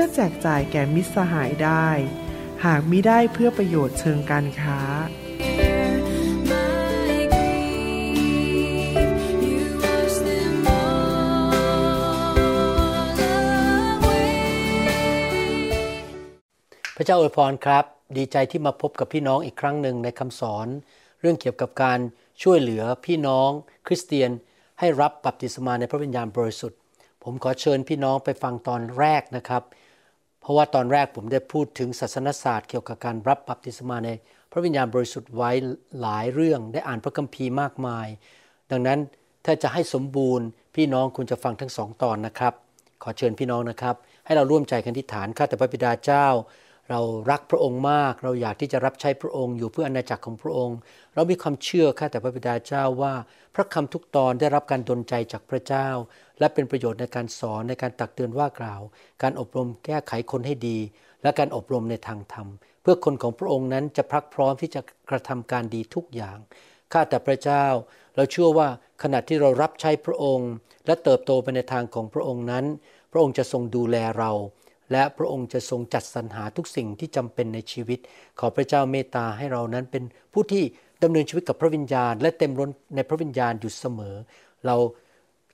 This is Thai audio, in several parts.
พื่อแจกจ่ายแก่มิตรสหายได้ หากมิได้เพื่อประโยชน์เชิงการค้า พระเจ้าอวยพรครับ ดีใจที่มาพบกับพี่น้องอีกครั้งหนึ่งในคำสอน เรื่องเกี่ยวกับการช่วยเหลือพี่น้องคริสเตียนให้รับบัพติศมาในพระวิญญาณบริสุทธิ์ ผมขอเชิญพี่น้องไปฟังตอนแรกนะครับ ราะว่าตอนแรกผมได้พูดถึงศาสนศาสตร์เกี่ยวกับการรับบัพติศมาใน พระวิญญาณบริสุทธิ์ไว้หลายเรื่องได้อ่านพระคัมภีร์มากมาย ดังนั้นถ้าจะให้สมบูรณ์ พี่น้องคุณจะฟังทั้งสองตอนนะครับ ขอเชิญพี่น้องนะครับ ให้เราร่วมใจกันที่ฐานข้าแต่พระบิดาเจ้า เรารักพระองค์มาก เราอยากที่จะรับใช้พระองค์อยู่เพื่ออาณาจักรของพระองค์ เรามีความเชื่อข้าแต่พระบิดาเจ้าว่า พระคำทุกตอนได้รับการดลใจจากพระเจ้า และเป็นประโยชน์ในการสอนในการตักเตือนว่ากล่าว การอบรมแก้ไขคนให้ดี และการอบรมในทางธรรม เพื่อคนของพระองค์นั้นจะพรักพร้อมที่จะกระทำการดีทุกอย่างข้าแต่พระเจ้า เราเชื่อว่าขณะที่เรารับใช้พระองค์ และเติบโตไปในทางของพระองค์นั้น พระองค์จะทรงดูแลเรา และพระองค์จะทรงจัดสรรหาทุกสิ่งที่จำเป็นในชีวิต ขอพระเจ้าเมตตาให้เรานั้นเป็นผู้ที่ ดำเนินชีวิตกับพระวิญญาณ และเต็มล้นในพระวิญญาณอยู่เสมอ เรา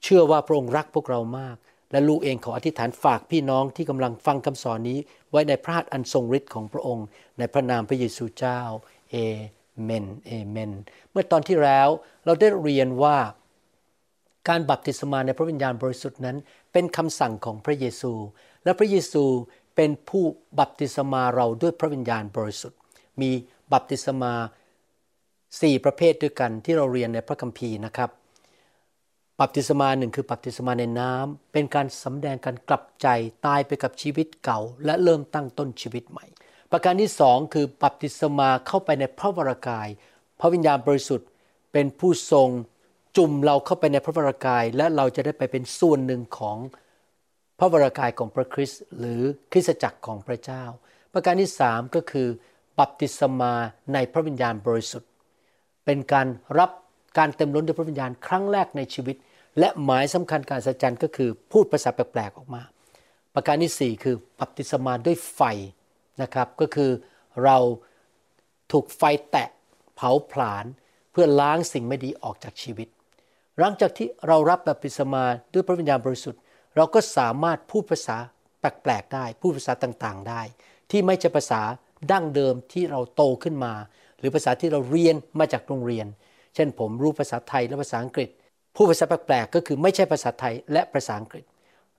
เชื่อว่าพระองค์รักพวกเรามาก และลูกเองขออธิษฐานฝากพี่น้องที่กำลังฟังคำสอนนี้ ไว้ในพระหัตถ์อันทรงฤทธิ์ของพระองค์ ในพระนามพระเยซูเจ้าเอเมนเอเมน เมื่อตอนที่แล้วเราได้เรียนว่าการบัพติศมาในพระวิญญาณบริสุทธิ์นั้น เป็นคำสั่งของพระเยซู และพระเยซูเป็นผู้บัพติศมาเราด้วยพระวิญญาณบริสุทธิ์ มีบัพติศมา สี่ประเภทด้วยกันที่เราเรียนในพระคัมภีร์นะครับบัพติศมาหนึ่งคือบัพติศมาในน้ำเป็นการสำแดงการกลับใจตายไปกับชีวิตเก่า และเริ่มตั้งต้นชีวิตใหม่ ประการที่สองคือบัพติศมาเข้าไปในพระวรากาย พระวิญญาณบริสุทธิ์ เป็นผู้ทรงจุ่มเราเข้าไปในพระวรากาย และเราจะได้ไปเป็นส่วนหนึ่งของพระวรากายของพระคริสต์หรือคริสตจักรของพระเจ้า ประการที่สามก็คือบัพติศมาในพระวิญญาณบริสุทธิ์ เป็นการรับการเต็มล้นด้วยพระวิญญาณครั้งแรกในชีวิต และหมายสำคัญการสัจจันก็คือพูดภาษาแปลกๆออกมา ประการที่สี่คือบัพติศมาด้วยไฟนะครับก็คือเราถูกไฟแตะเผาผลาญเพื่อล้างสิ่งไม่ดีออกจากชีวิต หลังจากที่เรารับบัพติศมาด้วยพระวิญญาณบริสุทธิ์ เราก็สามารถพูดภาษาแปลกๆได้ พูดภาษาต่างๆได้ ที่ไม่ใช่ภาษาดั้งเดิมที่เราโตขึ้นมา รือภาษาที่เราเรียนมาจากโรงเรียน เช่นผมรู้ภาษาไทยและภาษาอังกฤษพูดภาษาแปลกๆก็คือไม่ใช่ภาษาไทยและภาษาอังกฤษ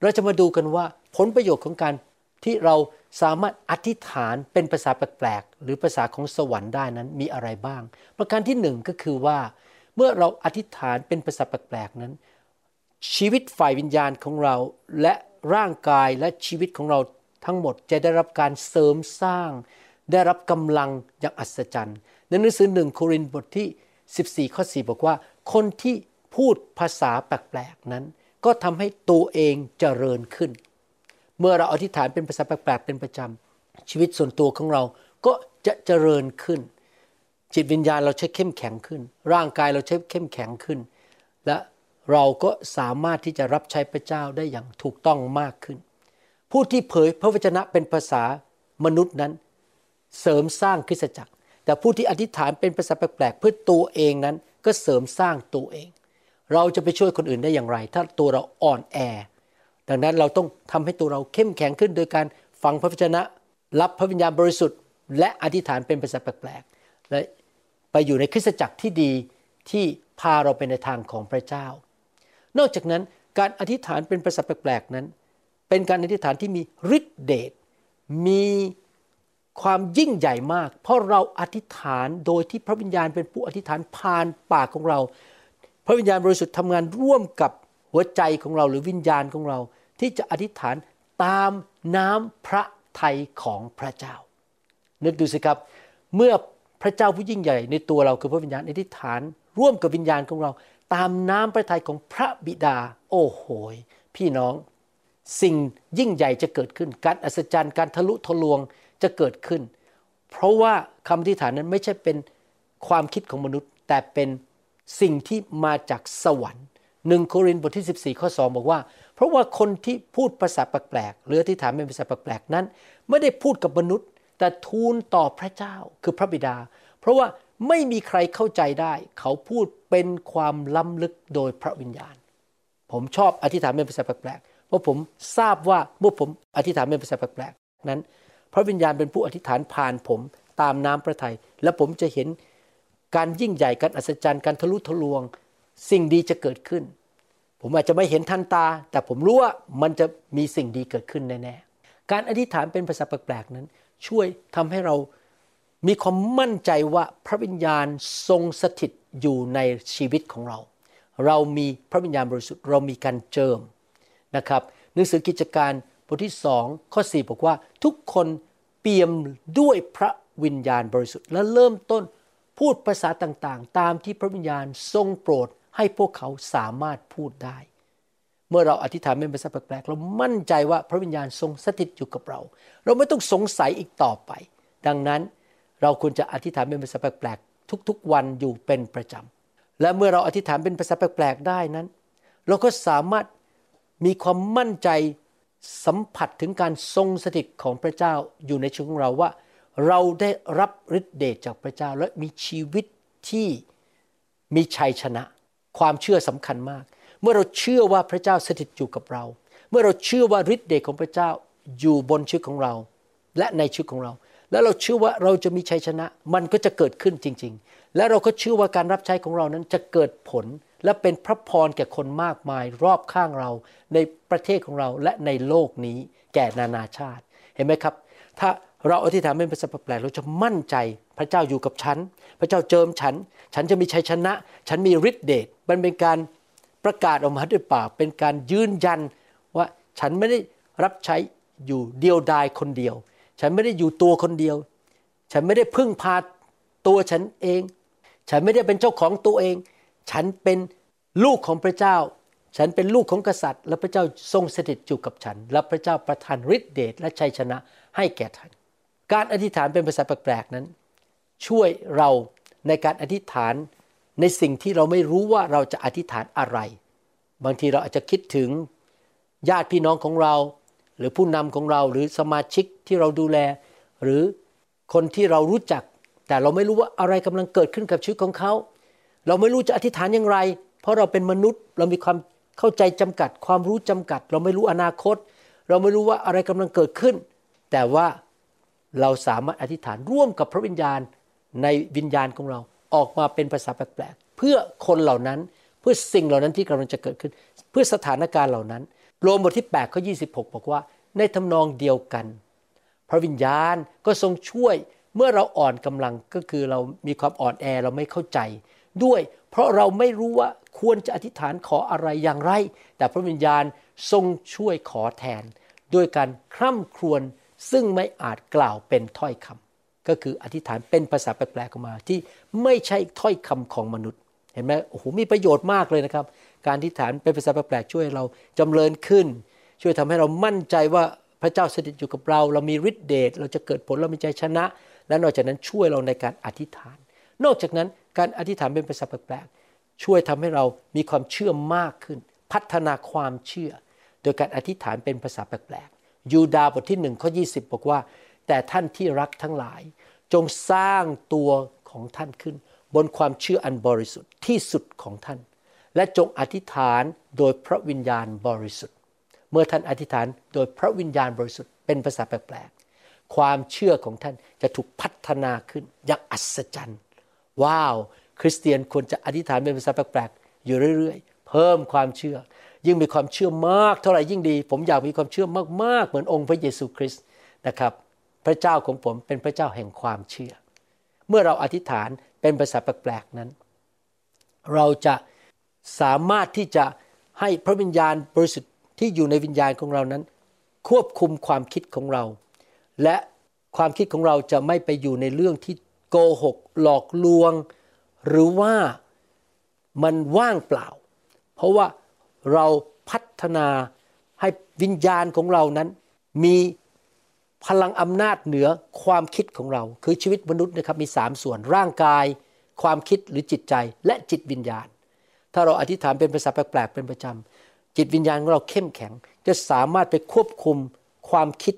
เราจะมาดูกันว่าผลประโยชน์ของการที่เราสามารถอธิษฐานเป็นภาษาแปลกๆหรือภาษาของสวรรค์ได้นั้นมีอะไรบ้าง ประการที่หนึ่งก็คือว่า เมื่อเราอธิษฐานเป็นภาษาแปลกๆนั้น ชีวิตฝ่ายวิญญาณของเราและร่างกายและชีวิตของเราทั้งหมดจะได้รับการเสริมสร้าง ได้รับกำลังอย่างอัศจรรย์ ในหนังสือหนึ่งโครินธ์บทที่ 14 ข้อ 4 บอกว่า คนที่พูดภาษาแปลกๆนั้น ก็ทำให้ตัวเองเจริญขึ้น เมื่อเราอธิษฐานเป็นภาษาแปลกๆเป็นประจำชีวิตส่วนตัวของเราก็จะเจริญขึ้น จิตวิญญาณเราใช้เข้มแข็งขึ้น ร่างกายเราใช้เข้มแข็งขึ้น และเราก็สามารถที่จะรับใช้พระเจ้าได้อย่างถูกต้องมากขึ้น ผู้ที่เผยพระวจนะเป็นภาษามนุษย์นั้น เสริมสร้างคริสตจักร แต่ผู้ที่อธิษฐานเป็นภาษาแปลกๆเพื่อตัวเองนั้นก็เสริมสร้างตัวเอง เราจะไปช่วยคนอื่นได้อย่างไร ถ้าตัวเราอ่อนแอ ดังนั้นเราต้องทำให้ตัวเราเข้มแข็งขึ้นโดยการฟังพระวจนะ รับพระวิญญาณบริสุทธิ์ และอธิษฐานเป็นภาษาแปลกๆและไปอยู่ในคริสตจักรที่ดีที่พาเราไปในทางของพระเจ้า นอกจากนั้นการอธิษฐานเป็นภาษาแปลกๆนั้น เป็นการอธิษฐานที่มีฤทธิเดชมี ความยิ่งใหญ่มาก เพราะเราอธิษฐานโดยที่พระวิญญาณเป็นผู้อธิษฐานผ่านปากของเรา พระวิญญาณบริสุทธิ์ทำงานร่วมกับหัวใจของเราหรือวิญญาณของเรา ที่จะอธิษฐานตามน้ำพระทัยของพระเจ้า นึกดูสิครับ เมื่อพระเจ้าผู้ยิ่งใหญ่ในตัวเราคือพระวิญญาณอธิษฐาน ร่วมกับวิญญาณของเรา ตามน้ำพระทัยของพระบิดา โอ้โหพี่น้อง สิ่งยิ่งใหญ่จะเกิดขึ้น การอัศจรรย์การทะลุทะลวง จะเกิดขึ้น เพราะว่าคำอธิษฐานนั้นไม่ใช่เป็นความคิดของมนุษย์ แต่เป็นสิ่งที่มาจากสวรรค์หนึ่งโครินธ์บทที่ 14 ข้อ 2 บอกว่า เพราะว่าคนที่พูดภาษาแปลกๆหรืออธิษฐานเป็นภาษาแปลกๆนั้น ไม่ได้พูดกับมนุษย์ แต่ทูลต่อพระเจ้าคือพระบิดา เพราะว่าไม่มีใครเข้าใจได้ เขาพูดเป็นความล้ำลึกโดยพระวิญญาณ ผมชอบอธิษฐานเป็นภาษาแปลกๆเพราะผมทราบว่าเมื่อผมอธิษฐานเป็นภาษาแปลกๆนั้น ระวิญญาณเป็นผู้อธิษฐานผ่านผมตามน้ำพระทยัยและผมจะเห็นการยิ่งใหญ่การอัศจรรย์การทะลุทะลวง สิ่งดีจะเกิดขึ้น ผมอาจจะไม่เห็นทันตา แต่ผมรู้ว่ามันจะมีสิ่งดีเกิดขึ้นแน่ๆการอธิษฐานเป็นภาษาแปลกๆนั้น ช่วยทำให้เรามีความมั่นใจว่าพระวิญญาณทรงสถิตอยู่ในชีวิตของเรา เรามีพระวิญญาณบริสุทธิ์เรามีการเจิมนะครับหนังสือกิจการบทที่สองข้อ 4 บอกว่าทุกคน ปี่ยมด้วยพระวิญญาณบริสุทธิ์ และเริ่มต้นพูดภาษาต่างๆ ตามที่พระวิญญาณทรงโปรดให้พวกเขาสามารถพูดได้ เมื่อเราอธิษฐานเป็นภาษาแปลกๆเรามั่นใจว่าพระวิญญาณทรงสถิตอยู่กับเรา เราไม่ต้องสงสัยอีกต่อไป ดังนั้นเราควรจะอธิษฐานเป็นภาษาแปลกๆทุกๆวันอยู่เป็นประจำและเมื่อเราอธิษฐานเป็นภาษาแปลกๆได้นั้น เราก็สามารถมีความมั่นใจ สัมผัสถึงการทรงสถิตของพระเจ้าอยู่ในชีวิตของเราว่า เราได้รับฤทธิเดชจากพระเจ้าและมีชีวิตที่มีชัยชนะ ความเชื่อสำคัญมาก เมื่อเราเชื่อว่าพระเจ้าสถิตอยู่กับเรา เมื่อเราเชื่อว่าฤทธิเดชของพระเจ้าอยู่บนชีวิตของเรา และในชีวิตของเรา แล้วเราเชื่อว่าเราจะมีชัยชนะ มันก็จะเกิดขึ้นจริง ๆ และเราก็เชื่อว่าการรับใช้ของเรานั้นจะเกิดผล และเป็นพระพรแก่คนมากมายรอบข้างเราในประเทศของเราและในโลกนี้แก่นานาชาติ เห็นไหมครับ ถ้าเราอธิษฐานเป็นภาษาแปลกเราจะมั่นใจพระเจ้าอยู่กับฉัน พระเจ้าเจิมฉัน ฉันจะมีชัยชนะ ฉันมีฤทธิเดชมันเป็นการประกาศออกมาด้วยปากเป็นการยืนยันว่าฉันไม่ได้รับใช้อยู่เดียวดายคนเดียว ฉันไม่ได้อยู่ตัวคนเดียว ฉันไม่ได้พึ่งพาตัวฉันเอง ฉันไม่ได้เป็นเจ้าของตัวเอง ฉันเป็นลูกของพระเจ้า ฉันเป็นลูกของกษัตริย์ และพระเจ้าทรงสถิตอยู่กับฉัน และพระเจ้าประทานฤทธิเดชและชัยชนะให้แก่ท่าน การอธิษฐานเป็นภาษาแปลกๆนั้น ช่วยเราในการอธิษฐานในสิ่งที่เราไม่รู้ว่าเราจะอธิษฐานอะไร บางทีเราอาจจะคิดถึงญาติพี่น้องของเรา หรือผู้นำของเราหรือสมาชิกที่เราดูแล หรือคนที่เรารู้จัก แต่เราไม่รู้ว่าอะไรกำลังเกิดขึ้นกับชีวิตของเขา เราไม่รู้จะอธิษฐานอย่างไร เพราะเราเป็นมนุษย์ เรามีความเข้าใจจำกัด ความรู้จำกัด เราไม่รู้อนาคต เราไม่รู้ว่าอะไรกำลังเกิดขึ้น แต่ว่าเราสามารถอธิษฐานร่วมกับพระวิญญาณในวิญญาณของเราออกมาเป็นภาษาแปลกๆ เพื่อคนเหล่านั้นเพื่อสิ่งเหล่านั้นที่กำลังจะเกิดขึ้น เพื่อสถานการณ์เหล่านั้น โรมบทที่8ข้อ26 บอกว่า ในทำนองเดียวกัน พระวิญญาณก็ทรงช่วยเมื่อเราอ่อนกำลังก็คือเรามีความอ่อนแอเราไม่เข้าใจ ด้วย เพราะเราไม่รู้ว่าควรจะอธิษฐานขออะไรอย่างไร แต่พระวิญญาณทรงช่วยขอแทน ด้วยการคร่ำครวญซึ่งไม่อาจกล่าวเป็นถ้อยคำก็คืออธิษฐานเป็นภาษาแปลกๆออกมาที่ไม่ใช่ถ้อยคำของมนุษย์ เห็นไหมโอ้โหมีประโยชน์มากเลยนะครับ การอธิษฐานเป็นภาษาแปลกๆช่วยเราจำเริญขึ้น ช่วยทำให้เรามั่นใจว่าพระเจ้าสถิตอยู่กับเรา เรามีฤทธิเดชเราจะเกิดผลเรามีใจชนะ และนอกจากนั้นช่วยเราในการอธิษฐาน นอกจากนั้น การอธิษฐานเป็นภาษาแปลกๆช่วยทำให้เรามีความเชื่อมากขึ้น พัฒนาความเชื่อ โดยการอธิษฐานเป็นภาษาแปลกๆยูดาบทที่หนึ่งข้อยีบอกว่า แต่ท่านที่รักทั้งหลาย จงสร้างตัวของท่านขึ้น บนความเชื่ออันบริสุทธิ์ที่สุดของท่าน และจงอธิษฐานโดยพระวิญญาณบริสุทธิ์ เมื่อท่านอธิษฐานโดยพระวิญญาณบริสุทธิ์เป็นภาษาแปลกๆความเชื่อของท่านจะถูกพัฒนาขึ้นอย่างอัศจรรย์ ว้าว คริสเตียนควรจะอธิษฐานเป็นภาษาแปลกๆอยู่เรื่อยๆ เพิ่มความเชื่อ ยิ่งมีความเชื่อมากเท่าไหร่ยิ่งดี ผมอยากมีความเชื่อมากๆ เหมือนองค์พระเยซูคริสต์นะครับ พระเจ้าของผมเป็นพระเจ้าแห่งความเชื่อ เมื่อเราอธิษฐานเป็นภาษาแปลกๆนั้น เราจะสามารถที่จะให้พระวิญญาณบริสุทธิ์ที่อยู่ในวิญญาณของเรานั้น ควบคุมความคิดของเรา และความคิดของเราจะไม่ไปอยู่ในเรื่องที่ โกหก หลอกลวง หรือว่ามันว่างเปล่า เพราะว่าเราพัฒนาให้วิญญาณของเรานั้น มีพลังอำนาจเหนือความคิดของเรา คือชีวิตมนุษย์นะครับมีสามส่วนร่างกาย ความคิดหรือจิตใจและจิตวิญญาณ ถ้าเราอธิษฐานเป็นภาษาแปลกๆเป็นประจำจิตวิญญาณของเราเข้มแข็ง จะสามารถไปควบคุมความคิด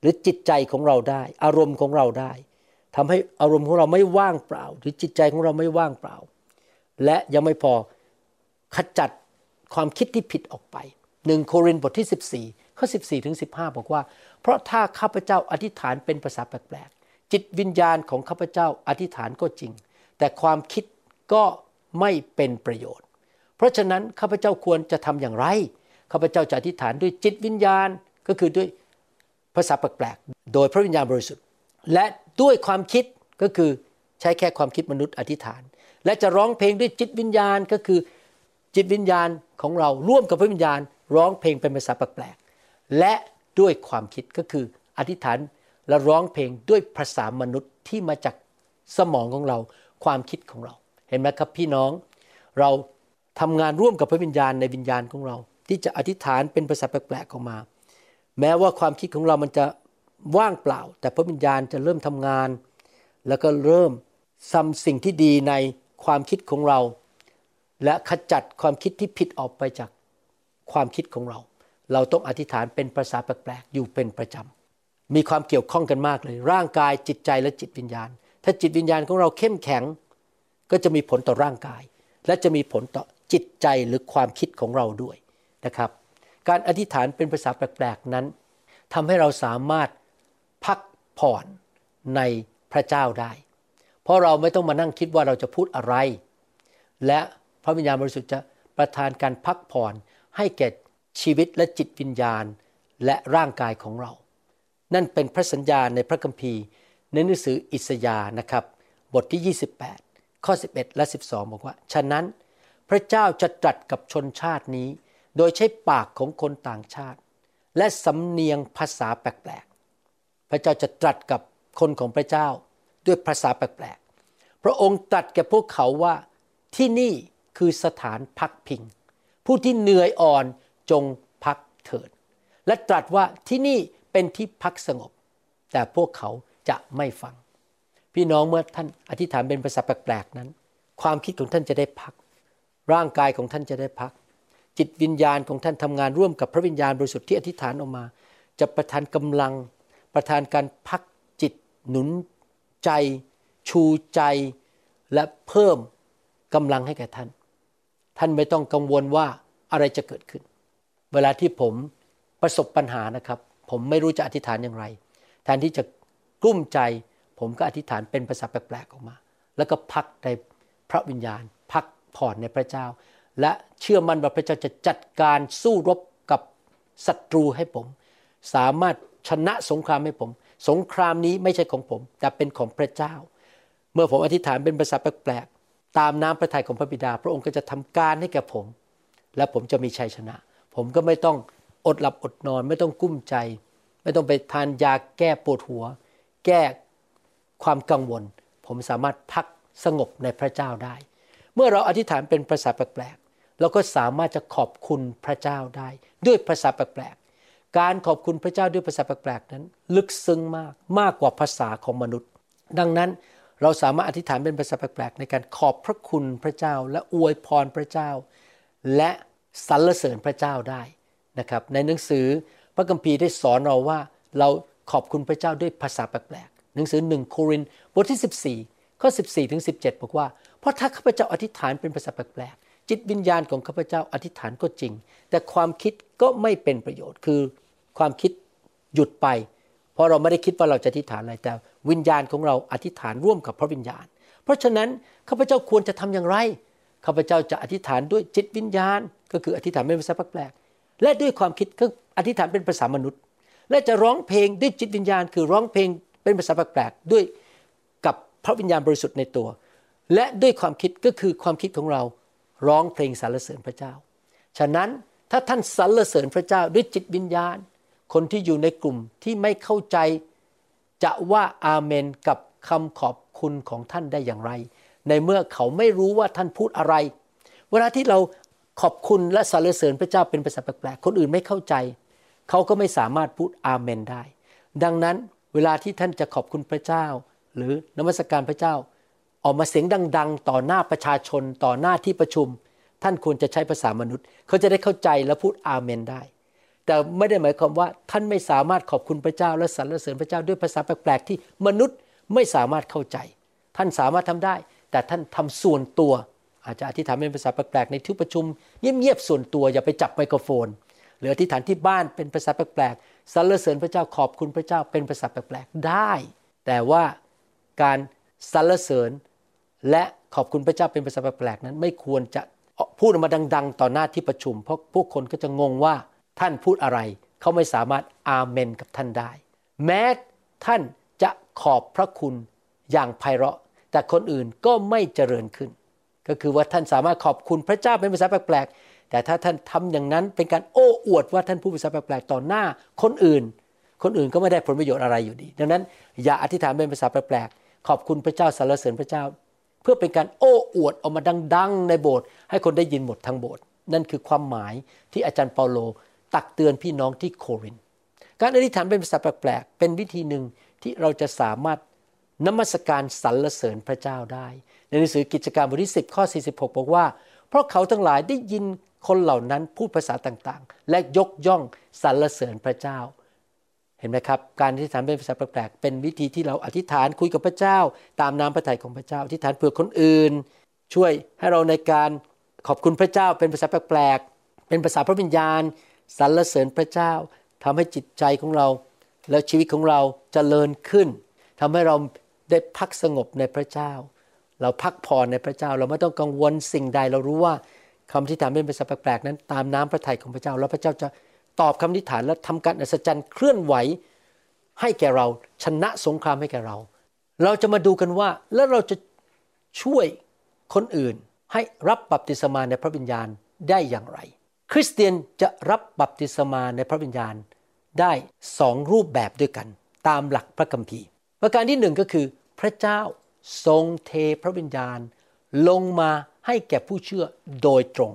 หรือจิตใจของเราได้ อารมณ์ของเราได้ ทำให้อารมณ์ของเราไม่ว่างเปล่า หรือจิตใจของเราไม่ว่างเปล่า และยังไม่พอขจัดความคิดที่ผิดออกไปหนึ่งโครินธ์บทที่ 14ข้อ14ถึง15 บอกว่า เพราะถ้าข้าพเจ้าอธิษฐานเป็นภาษาแปลกๆจิตวิญญาณของข้าพเจ้าอธิษฐานก็จริง แต่ความคิดก็ไม่เป็นประโยชน์ เพราะฉะนั้นข้าพเจ้าควรจะทำอย่างไรข้าพเจ้าจะอธิษฐานด้วยจิตวิญญาณก็คือด้วยภาษาแปลกๆโดยพระวิญญาณบริสุทธิ์ และ ด้วยความคิดก็คือใช้แค่ความคิดมนุษย์อธิษฐาน และจะร้องเพลงด้วยจิตวิญญาณก็คือจิตวิญญาณของเราร่วมกับพระวิญญาณ ร้องเพลงเป็นภาษาแปลกๆและด้วยความคิดก็คืออธิษฐานและร้องเพลงด้วยภาษามนุษย์ที่มาจากสมองของเราความคิดของเรา เห็นไหมครับพี่น้อง เราทำงานร่วมกับพระวิญญาณในวิญญาณของเรา ที่จะอธิษฐานเป็นภาษาแปลกๆออกมา แม้ว่าความคิดของเรามันจะ ว่างเปล่า แต่พระวิญญาณจะเริ่มทำงาน แล้วก็เริ่มทำสิ่งที่ดีในความคิดของเรา และขจัดความคิดที่ผิดออกไปจากความคิดของเรา เราต้องอธิษฐานเป็นภาษาแปลกๆอยู่เป็นประจำมีความเกี่ยวข้องกันมากเลย ร่างกายจิตใจและจิตวิญญาณ ถ้าจิตวิญญาณของเราเข้มแข็ง ก็จะมีผลต่อร่างกาย และจะมีผลต่อจิตใจหรือความคิดของเราด้วยนะครับ การอธิษฐานเป็นภาษาแปลกๆนั้นทำให้เราสามารถ พักผ่อนในพระเจ้าได้ เพราะเราไม่ต้องมานั่งคิดว่าเราจะพูดอะไร และพระวิญญาณบริสุทธิ์จะประทานการพักผ่อนให้แก่ชีวิตและจิตวิญญาณและร่างกายของเรา นั่นเป็นพระสัญญาในพระคัมภีร์ ในหนังสืออิสยาห์นะครับ บทที่ 28 ข้อ 11 และ 12 บอกว่า ฉะนั้นพระเจ้าจะตรัสกับชนชาตินี้ โดยใช้ปากของคนต่างชาติ และสำเนียงภาษาแปลก พระเจ้าจะตรัสกับคนของพระเจ้าด้วยภาษาแปลกๆ พระองค์ตรัสแก่พวกเขาว่าที่นี่คือสถานพักพิง ผู้ที่เหนื่อยอ่อนจงพักเถิด และตรัสว่าที่นี่เป็นที่พักสงบ แต่พวกเขาจะไม่ฟัง พี่น้องเมื่อท่านอธิษฐานเป็นภาษาแปลกๆนั้น ความคิดของท่านจะได้พัก ร่างกายของท่านจะได้พัก จิตวิญญาณของท่านทำงานร่วมกับพระวิญญาณบริสุทธิ์ที่อธิษฐานออกมา จะประทานกำลัง ประทานการพักจิตหนุนใจ ชูใจและเพิ่มกำลังให้แก่ท่าน ท่านไม่ต้องกังวลว่าอะไรจะเกิดขึ้น เวลาที่ผมประสบปัญหานะครับ ผมไม่รู้จะอธิษฐานอย่างไร แทนที่จะกลุ้มใจ ผมก็อธิษฐานเป็นภาษาแปลกๆออกมา แล้วก็พักในพระวิญญาณ พักผ่อนในพระเจ้า และเชื่อมั่นว่าพระเจ้าจะจัดการสู้รบกับศัตรูให้ผม สามารถ ชนะสงครามให้ผม สงครามนี้ไม่ใช่ของผม แต่เป็นของพระเจ้า เมื่อผมอธิษฐานเป็นภาษาแปลกๆตามน้ำพระทัยของพระบิดา พระองค์ก็จะทำการให้แก่ผม และผมจะมีชัยชนะ ผมก็ไม่ต้องอดหลับอดนอน ไม่ต้องกุ้มใจ ไม่ต้องไปทานยาแก้ปวดหัว แก้ความกังวล ผมสามารถพักสงบในพระเจ้าได้ เมื่อเราอธิษฐานเป็นภาษาแปลกๆเราก็สามารถจะขอบคุณพระเจ้าได้ ด้วยภาษาแปลกๆ การขอบคุณพระเจ้าด้วยภาษาแปลกๆนั้น ลึกซึ้งมากมากกว่าภาษาของมนุษย์ ดังนั้นเราสามารถอธิษฐานเป็นภาษาแปลกๆในการขอบพระคุณพระเจ้า และอวยพรพระเจ้า และสรรเสริญพระเจ้าได้นะครับในหนังสือพระคัมภีร์ได้สอนเราว่าเราขอบคุณพระเจ้าด้วยภาษาแปลกๆหนังสือหนึ่งโครินบทที่ 14ข้อ14ถึง17 บอกว่า เพราะถ้าข้าพเจ้าอธิษฐานเป็นภาษาแปลกๆจิตวิญญาณของข้าพเจ้าอธิษฐานก็จริง แต่ความคิดก็ไม่เป็นประโยชน์คือ ความคิดหยุดไป เพราะเราไม่ได้คิดว่าเราจะอธิษฐานอะไรแต่ วิญญาณของเราอธิษฐานร่วมกับพระวิญญาณ เพราะฉะนั้นข้าพเจ้าควรจะทำอย่างไรข้าพเจ้าจะอธิษฐานด้วยจิตวิญญาณ ก็คืออธิษฐานเป็นภาษาแปลกและด้วยความคิดก็อธิษฐานเป็นภาษามนุษย์ และจะร้องเพลงด้วยจิตวิญญาณ คือร้องเพลงเป็นภาษาแปลกด้วยกับพระวิญญาณบริสุทธิ์ในตัว และด้วยความคิดก็คือความคิดของเราร้องเพลงสรรเสริญพระเจ้า ฉะนั้นถ้าท่านสรรเสริญพระเจ้าด้วยจิตวิญญาณ คนที่อยู่ในกลุ่มที่ไม่เข้าใจจะว่าอาเมนกับคำขอบคุณของท่านได้อย่างไร ในเมื่อเขาไม่รู้ว่าท่านพูดอะไร เวลาที่เราขอบคุณและสรรเสริญพระเจ้าเป็นภาษาแปลกๆ คนอื่นไม่เข้าใจ เขาก็ไม่สามารถพูดอาเมนได้ ดังนั้นเวลาที่ท่านจะขอบคุณพระเจ้า หรือนมัสการพระเจ้า ออกมาเสียงดัง ๆ ต่อหน้าประชาชนต่อหน้าที่ประชุม ท่านควรจะใช้ภาษามนุษย์ เขาจะได้เข้าใจและพูดอาเมนได้ แต่ไม่ได้หมายความว่าท่านไม่สามารถขอบคุณพระเจ้าและสรรเสริญพระเจ้าด้วยภาษาแปลกๆที่มนุษย์ไม่สามารถเข้าใจ ท่านสามารถทำได้ แต่ท่านทำส่วนตัว อาจจะอธิษฐานเป็นภาษาแปลกๆในที่ประชุมเงียบๆส่วนตัวอย่าไปจับไมโครโฟน หรืออธิษฐานที่บ้านเป็นภาษาแปลกๆสรรเสริญพระเจ้าขอบคุณพระเจ้าเป็นภาษาแปลกๆได้ แต่ว่าการสรรเสริญและขอบคุณพระเจ้าเป็นภาษาแปลกๆนั้น ไม่ควรจะพูดออกมาดัง ๆ ต่อหน้าที่ประชุม เพราะพวกคนก็จะงงว่า ท่านพูดอะไร เขาไม่สามารถอาเมนกับท่านได้ แม้ท่านจะขอบพระคุณอย่างไพเราะ แต่คนอื่นก็ไม่เจริญขึ้น ก็คือว่าท่านสามารถขอบคุณพระเจ้าเป็นภาษาแปลกๆ แต่ถ้าท่านทำอย่างนั้นเป็นการโอ้อวดว่าท่านพูดภาษาแปลกๆต่อหน้าคนอื่น คนอื่นก็ไม่ได้ผลประโยชน์อะไรอยู่ดี ดังนั้น อย่าอธิษฐานเป็นภาษาแปลกๆ ขอบคุณพระเจ้าสรรเสริญพระเจ้า เพื่อเป็นการโอ้อวดออกมาดัง ๆ ในโบสถ์ให้คนได้ยินหมดทั้งโบสถ์นั่นคือความหมายที่อาจารย์เปาโล ตักเตือนพี่น้องที่โครินการอธิษฐานเป็นภาษาแปลกๆเป็นวิธีหนึ่งที่เราจะสามารถนมัสการสรรเสริญพระเจ้าได้ ในหนังสือกิจการบทที่10ข้อ46 บอกว่า เพราะเขาทั้งหลายได้ยินคนเหล่านั้นพูดภาษาต่างๆ และยกย่องสรรเสริญพระเจ้า เห็นไหมครับ การอธิษฐานเป็นภาษาแปลกๆเป็นวิธีที่เราอธิษฐานคุยกับพระเจ้า ตามน้ำพระทัยของพระเจ้าอธิษฐานเผื่อคนอื่น ช่วยให้เราในการขอบคุณพระเจ้าเป็นภาษาแปลกๆเป็นภาษาพระวิญญาณ สรรเสริญพระเจ้าทำให้จิตใจของเรา และชีวิตของเราจเจริญขึ้นทำให้เราได้พักสงบในพระเจ้า เราพักผ่อนในพระเจ้า เราไม่ต้องกังวลสิ่งใด เรารู้ว่าคำที่ถามเป็นภาษาแปลกๆนั้น ตามน้ำพระทัยของพระเจ้า แล้วพระเจ้าจะตอบคำทิฐานและทำการอัศจรรย์เคลื่อนไหวให้แก่เราชนะสงครามให้แก่เรา เราจะมาดูกันว่าแล้วเราจะช่วยคนอื่นให้รับบัพติศมาในพระวิญญาณได้อย่างไร คริสเตียนจะรับบัพติศมาในพระวิญญาณได้สองรูปแบบด้วยกัน ตามหลักพระคัมภีร์ ประการที่หนึ่งก็คือ พระเจ้าทรงเทพระวิญญาณ ลงมาให้แก่ผู้เชื่อโดยตรง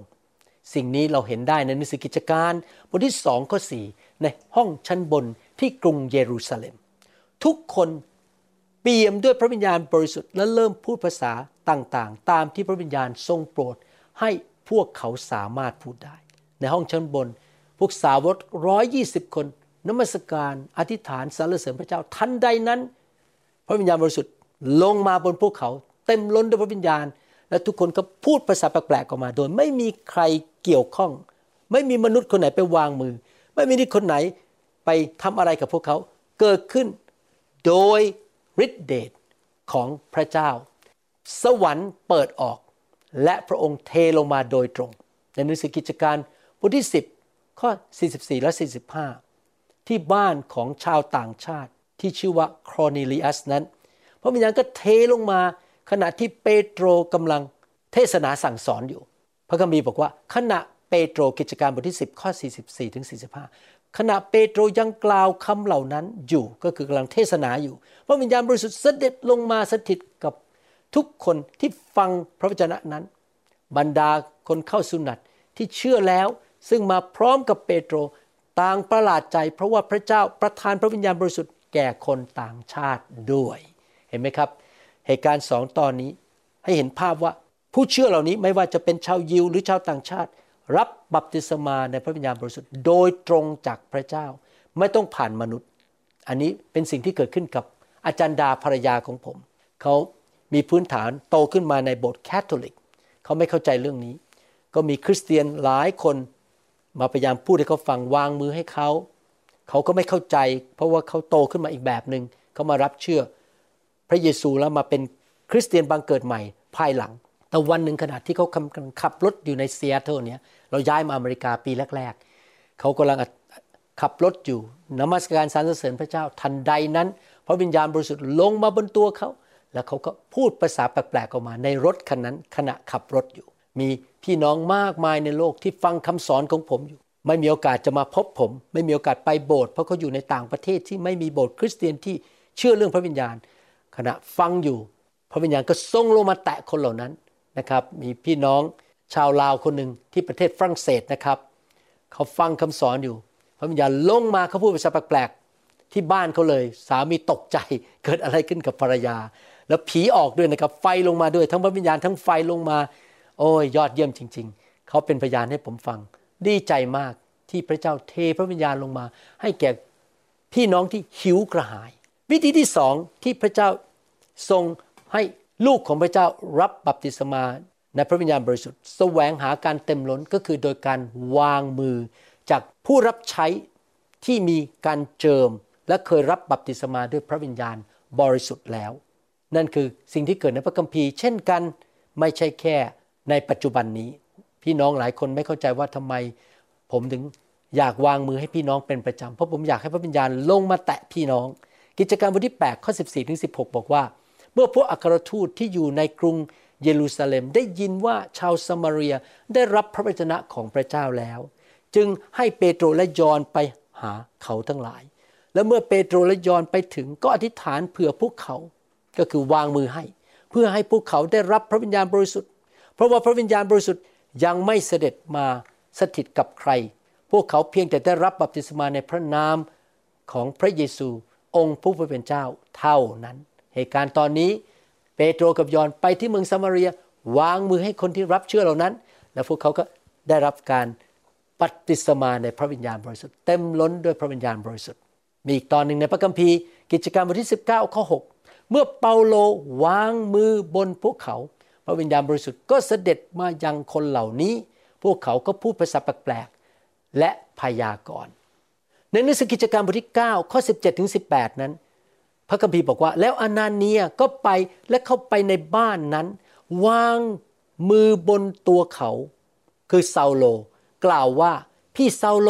สิ่งนี้เราเห็นได้ในหนังสือกิจการบทที่สองข้อสี่ในห้องชั้นบนที่กรุงเยรูซาเล็ม ทุกคนเปี่ยมด้วยพระวิญญาณบริสุทธิ์และเริ่มพูดภาษาต่างๆ ตามที่พระวิญญาณทรงโปรดให้พวกเขาสามารถพูดได้ ในห้องชั้นบน พวกสาวกร้อยยี่สิบคนนมัสการอธิษฐานสรรเสริญพระเจ้าทันใดนั้น พระวิญญาณบริสุทธิ์ลงมาบนพวกเขาเต็มล้นด้วยพระวิญญาณ และทุกคนก็พูดภาษาแปลกๆออกมา โดยไม่มีใครเกี่ยวข้อง ไม่มีมนุษย์คนไหนไปวางมือ ไม่มีนิคนไหนไปทำอะไรกับพวกเขา เกิดขึ้นโดยฤทธิเดชของพระเจ้า สวรรค์เปิดออก และพระองค์เทลงมาโดยตรง ในหนังสือกิจการ บทที่ 10 ข้อ 44 และ 45 ที่บ้านของชาวต่างชาติที่ชื่อว่าครอนิลิอัสนั้น พระวิญญาณก็เทลงมาขณะที่เปโตรกำลังเทศนาสั่งสอนอยู่ พระคัมภีร์บอกว่า ขณะเปโตรกิจการบทที่ 10 ข้อ 44ถึง45 ขณะเปโตรยังกล่าวคำเหล่านั้นอยู่ก็คือกำลังเทศนาอยู่ พระวิญญาณบริสุทธิ์เสด็จลงมาสถิตกับทุกคนที่ฟังพระวจนะนั้น บรรดาคนเข้าสุนัตที่เชื่อแล้ว ซึ่งมาพร้อมกับเปโตรต่างประหลาดใจ เพราะว่าพระเจ้าประทานพระวิญญาณบริสุทธิ์แก่คนต่างชาติด้วย เห็นไหมครับ เหตุการณ์สองตอนนี้ให้เห็นภาพว่าผู้เชื่อเหล่านี้ไม่ว่าจะเป็นชาวยิวหรือชาวต่างชาติ รับบัพติศมาในพระวิญญาณบริสุทธิ์ โดยตรงจากพระเจ้าไม่ต้องผ่านมนุษย์ อันนี้เป็นสิ่งที่เกิดขึ้นกับอาจารย์ดาภรรยาของผม เขามีพื้นฐานโตขึ้นมาในโบสถ์คาทอลิก เขาไม่เข้าใจเรื่องนี้ ก็มีคริสเตียนหลายคน มาพยายามพูดให้เขาฟังวางมือให้เขาเขาก็ไม่เข้าใจ เพราะว่าเขาโตขึ้นมาอีกแบบหนึง่งเขามารับเชื่อ พระเยซูแล้วมาเป็นคริสเตียนบังเกิดใหม่ภายหลัง แต่วันหนึ่งขณะที่เขากำลังขับรถอยู่ในซีแอตเทิลเนี่ยเราย้ายมาอเมริกาปีแรก ๆเขากำลังขับรถอยู่นมัสการสรรเสริญพระเจ้าทันใดนั้น พระวิญญาณบริสุทธิ์ลงมาบนตัวเขาแล้วเขาก็พูดภาษาแปลกๆออกมาในรถคันนั้นขณะขับรถอยู่ มี พี่น้องมากมายในโลกที่ฟังคำสอนของผมอยู่ ไม่มีโอกาสจะมาพบผม ไม่มีโอกาสไปโบสถ์เพราะเขาอยู่ในต่างประเทศที่ไม่มีโบสถ์คริสเตียนที่เชื่อเรื่องพระวิญญาณ ขณะฟังอยู่ พระวิญญาณก็ทรงลงมาแตะคนเหล่านั้นนะครับ มีพี่น้องชาวลาวคนหนึ่งที่ประเทศฝรั่งเศสนะครับ เขาฟังคำสอนอยู่ พระวิญญาณลงมาเขาพูดภาษาแปลกๆที่บ้านเขาเลย สามีตกใจเกิดอะไรขึ้นกับภรรยา แล้วผีออกด้วยนะครับไฟลงมาด้วยทั้งพระวิญญาณทั้งไฟลงมา โอ้ยยอดเยี่ยมจริง ๆ เขาเป็นพยานให้ผมฟัง ดีใจมากที่พระเจ้าเทพระวิญญาณลงมา ให้แก่พี่น้องที่หิวกระหาย วิธีที่สองที่พระเจ้าทรงให้ลูกของพระเจ้ารับบัพติศมาในพระวิญญาณบริสุทธิ์แสวงหาการเต็มล้นก็คือโดยการวางมือ จากผู้รับใช้ที่มีการเจิม และเคยรับบัพติศมาด้วยพระวิญญาณบริสุทธิ์แล้ว นั่นคือสิ่งที่เกิดในพระคัมภีร์ เช่นกันไม่ใช่แค่ ในปัจจุบันนี้ พี่น้องหลายคนไม่เข้าใจว่าทำไม ผมถึงอยากวางมือให้พี่น้องเป็นประจำเพราะผมอยากให้พระวิญญาณลงมาแตะพี่น้อง กิจการบทที่8ข้อ14ถึง16 บอกว่า เมื่อพวกอัครทูตที่อยู่ในกรุงเยรูซาเล็มได้ยินว่าชาวสมาเรียได้รับพระวจนะของพระเจ้าแล้ว จึงให้เปโตรและยอนไปหาเขาทั้งหลาย และเมื่อเปโตรและยอนไปถึงก็อธิษฐานเผื่อพวกเขา ก็คือวางมือให้ เพื่อให้พวกเขาได้รับพระวิญญาณบริสุทธิ์ เพราะว่าพระวิญญาณบริสุทธิ์ยังไม่เสด็จมาสถิตกับใคร พวกเขาเพียงแต่ได้รับบัพติศมาในพระนามของพระเยซูองค์ผู้เป็นเจ้าเท่านั้น เหตุการณ์ตอนนี้เปโตรกับยอนไปที่เมืองซามารียวางมือให้คนที่รับเชื่อเหล่านั้น แล้วพวกเขาก็ได้รับการบัพติศมาในพระวิญญาณบริสุทธิ์เต็มล้นด้วยพระวิญญาณบริสุทธิ์ มีอีกตอนหนึ่งในพระคัมภีร์ กิจการบทที่ 19 ข้อ 6 เมื่อเปาโลวางมือบนพวกเขา พระวิญญาณบริสุทธิ์ก็เสด็จมายังคนเหล่านี้ พวกเขาก็พูดภาษาแปลกๆและพยากรณ์ในหนังสือกิจการบทที่ 9 ข้อ 17ถึง18 นั้น พระคัมภีร์บอกว่า แล้วอนาเนียก็ไปและเข้าไปในบ้านนั้น วางมือบนตัวเขา คือซาโล กล่าวว่าพี่ซาโล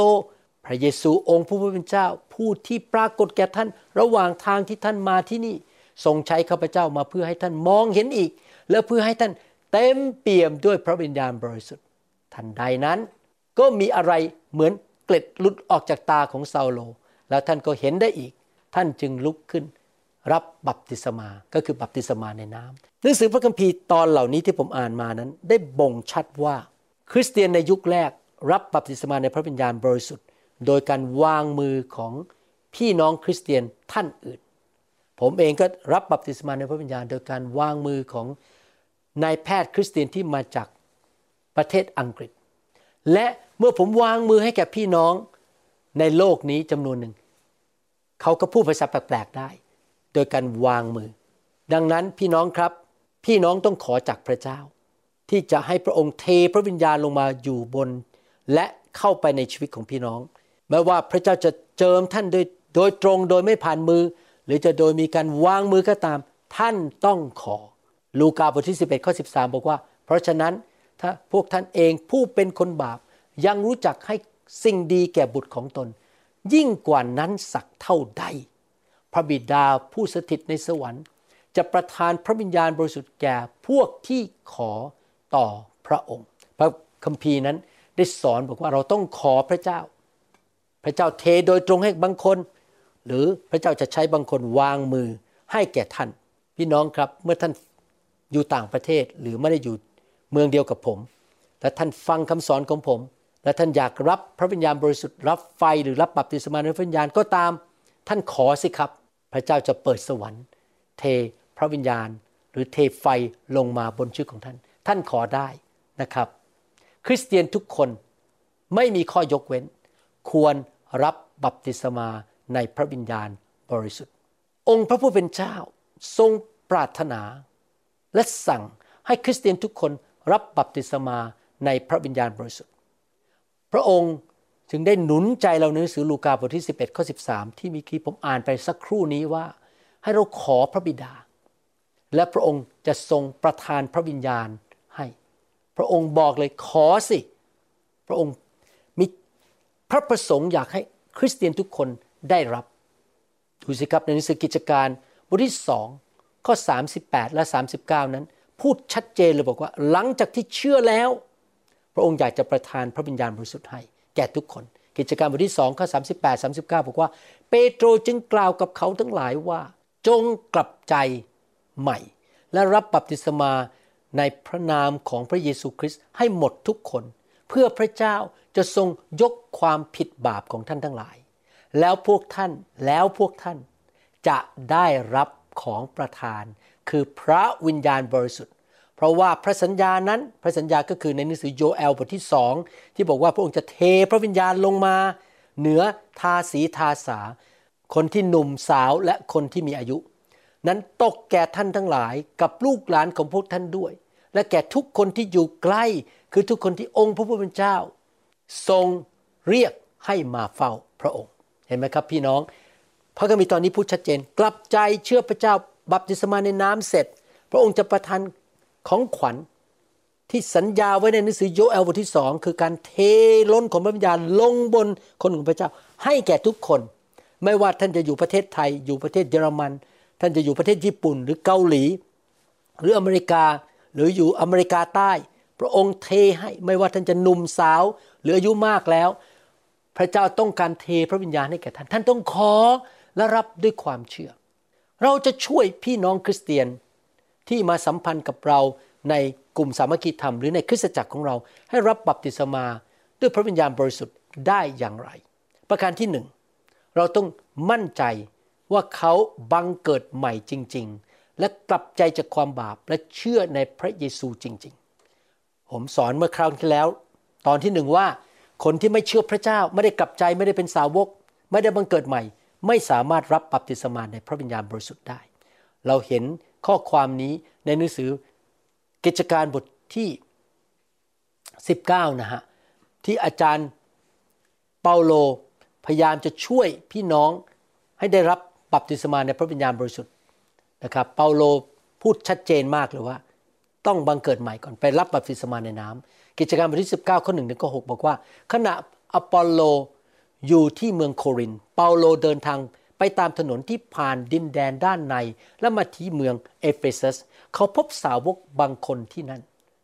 พระเยซูองค์ผู้เป็นเจ้า ผู้ที่ปรากฏแก่ท่าน ระหว่างทางที่ท่านมาที่นี่ ทรงใช้ข้าพเจ้ามาเพื่อให้ท่านมองเห็นอีก และเพื่อให้ท่านเต็มเปี่ยมด้วยพระวิญญาณบริสุทธิ์ทันใดนั้นก็มีอะไรเหมือนเกล็ดหลุดออกจากตาของเซาโล แล้วท่านก็เห็นได้อีก ท่านจึงลุกขึ้น รับบัพติศมาก็คือบัพติศมาในน้ำหนังสือพระคัมภีร์ตอนเหล่านี้ที่ผมอ่านมานั้น ได้บ่งชัดว่า คริสเตียนในยุคแรก รับบัพติศมาในพระวิญญาณบริสุทธิ์ โดยการวางมือของพี่น้องคริสเตียนท่านอื่น ผมเองก็รับบัพติศมาในพระวิญญาณ โดยการวางมือของ นายแพทย์คริสเตียนที่มาจากประเทศอังกฤษ และเมื่อผมวางมือให้แก่พี่น้องในโลกนี้จำนวนหนึ่ง เขาก็พูดภาษาแปลกๆได้ โดยการวางมือ ดังนั้นพี่น้องครับ พี่น้องต้องขอจากพระเจ้า ที่จะให้พระองค์เทพระวิญญาณลงมาอยู่บน และเข้าไปในชีวิตของพี่น้องแม้ว่าพระเจ้าจะเจิมท่านโดยโดยตรงโดยไม่ผ่านมือ หรือจะโดยมีการวางมือก็ตาม ท่านต้องขอ ลูกาบทที่ 11 ข้อ 13 บอกว่า เพราะฉะนั้นถ้าพวกท่านเองผู้เป็นคนบาปยังรู้จักให้สิ่งดีแก่บุตรของตน ยิ่งกว่านั้นสักเท่าใด พระบิดาผู้สถิตในสวรรค์ จะประทานพระวิญญาณบริสุทธิ์แก่พวกที่ขอต่อพระองค์ พระคัมภีร์นั้นได้สอนบอกว่าเราต้องขอพระเจ้า พระเจ้าเทโดยตรงให้บางคน หรือพระเจ้าจะใช้บางคนวางมือให้แก่ท่าน พี่น้องครับเมื่อท่าน อยู่ต่างประเทศหรือไม่ได้อยู่เมืองเดียวกับผม และท่านฟังคำสอนของผม และท่านอยากรับพระวิญญาณบริสุทธิ์รับไฟหรือรับบัพติศมาในพระวิญญาณก็ตาม ท่านขอสิครับ พระเจ้าจะเปิดสวรรค์ เทพระวิญญาณ หรือเทไฟลงมาบนชีวิตของท่าน ท่านขอได้นะครับ คริสเตียนทุกคนไม่มีข้อยกเว้น ควรรับบัพติศมาในพระวิญญาณบริสุทธิ์ องค์พระผู้เป็นเจ้าทรงปรารถนา และสั่งให้คริสเตียนทุกคนรับบัพติศมาในพระวิญญาณบริสุทธิ์ พระองค์จึงได้หนุนใจเราในหนังสือลูกาบทที่ 11ข้อ13 ที่มีคีผมอ่านไปสักครู่นี้ว่า ให้เราขอพระบิดา และพระองค์จะทรงประทานพระวิญญาณให้ พระองค์บอกเลยขอสิ พระองค์มีพระประสงค์อยากให้คริสเตียนทุกคนได้รับดูสิครับในหนังสือกิจการบทที่สอง ข้อ 38 และ 39 นั้น พูดชัดเจนเลยบอกว่า หลังจากที่เชื่อแล้ว พระองค์อยากจะประทานพระวิญญาณบริสุทธิ์ให้ แก่ทุกคน กิจการบทที่2ข้อ 38 39 บอกว่า เปโตรจึงกล่าวกับเขาทั้งหลายว่า จงกลับใจใหม่ และรับบัพติศมาในพระนามของพระเยซูคริสต์ให้หมดทุกคน เพื่อพระเจ้าจะทรงยกความผิดบาปของท่านทั้งหลาย แล้วพวกท่านแล้วพวกท่านจะได้รับ ของประทาน คือพระวิญญาณบริสุทธิ์ เพราะว่าพระสัญญานั้นพระสัญญาก็คือในหนังสือโยเอลบทที่สองที่บอกว่าพระองค์จะเทพระวิญญาณลงมา เหนือทาสีทาสา คนที่หนุ่มสาวและคนที่มีอายุ นั้นตกแก่ท่านทั้งหลายกับลูกหลานของพวกท่านด้วย และแก่ทุกคนที่อยู่ใกล้คือทุกคนที่องค์พระผู้เป็นเจ้า ทรงเรียกให้มาเฝ้าพระองค์ เห็นไหมครับพี่น้อง พระคัมภีร์ตอนนี้พูดชัดเจน กลับใจเชื่อพระเจ้าบัพติศมาในน้ำเสร็จ พระองค์จะประทานของขวัญที่สัญญาไว้ในหนังสือโยเอลบทที่สองคือการเทล้นของพระวิญญาณลงบนคนของพระเจ้า ให้แก่ทุกคน ไม่ว่าท่านจะอยู่ประเทศไทย อยู่ประเทศเยอรมัน ท่านจะอยู่ประเทศญี่ปุ่น หรือเกาหลี หรืออเมริกาหรืออยู่อเมริกาใต้ พระองค์เทให้ไม่ว่าท่านจะหนุ่มสาว หรืออายุมากแล้ว พระเจ้าต้องการเทพระวิญญาณให้แก่ท่าน ท่านต้องขอ และรับด้วยความเชื่อ เราจะช่วยพี่น้องคริสเตียนที่มาสัมพันธ์กับเราในกลุ่มสามัคคีธรรมหรือในคริสตจักรของเรา ให้รับบัพติศมาด้วยพระวิญญาณบริสุทธิ์ได้อย่างไร ประการที่หนึ่งเราต้องมั่นใจว่าเขาบังเกิดใหม่จริง ๆ และกลับใจจากความบาปและเชื่อในพระเยซูจริง ๆ ผมสอนเมื่อคราวที่แล้ว ตอนที่หนึ่งว่าคนที่ไม่เชื่อพระเจ้าไม่ได้กลับใจไม่ได้เป็นสาวก ไม่ได้บังเกิดใหม่ ไม่สามารถรับบัพติศมาในพระวิญญาณบริสุทธิ์ได้ เราเห็นข้อความนี้ในหนังสือกิจการบทที่ 19 นะฮะ ที่อาจารย์เปาโลพยายามจะช่วยพี่น้องให้ได้รับบัพติศมาในพระวิญญาณบริสุทธิ์นะครับเปาโลพูดชัดเจนมากเลยว่า ต้องบังเกิดใหม่ก่อนไปรับบัพติศมาในน้ำกิจการบทที่ 19 ข้อ1ถึงข้อ6บอกว่า ขณะอปอลโล อยู่ที่เมืองโครินธ์เปาโลเดินทางไปตามถนนที่ผ่านดินแดนด้านใน และมาที่เมืองเอเฟซัส เขาพบสาวกบางคนที่นั่น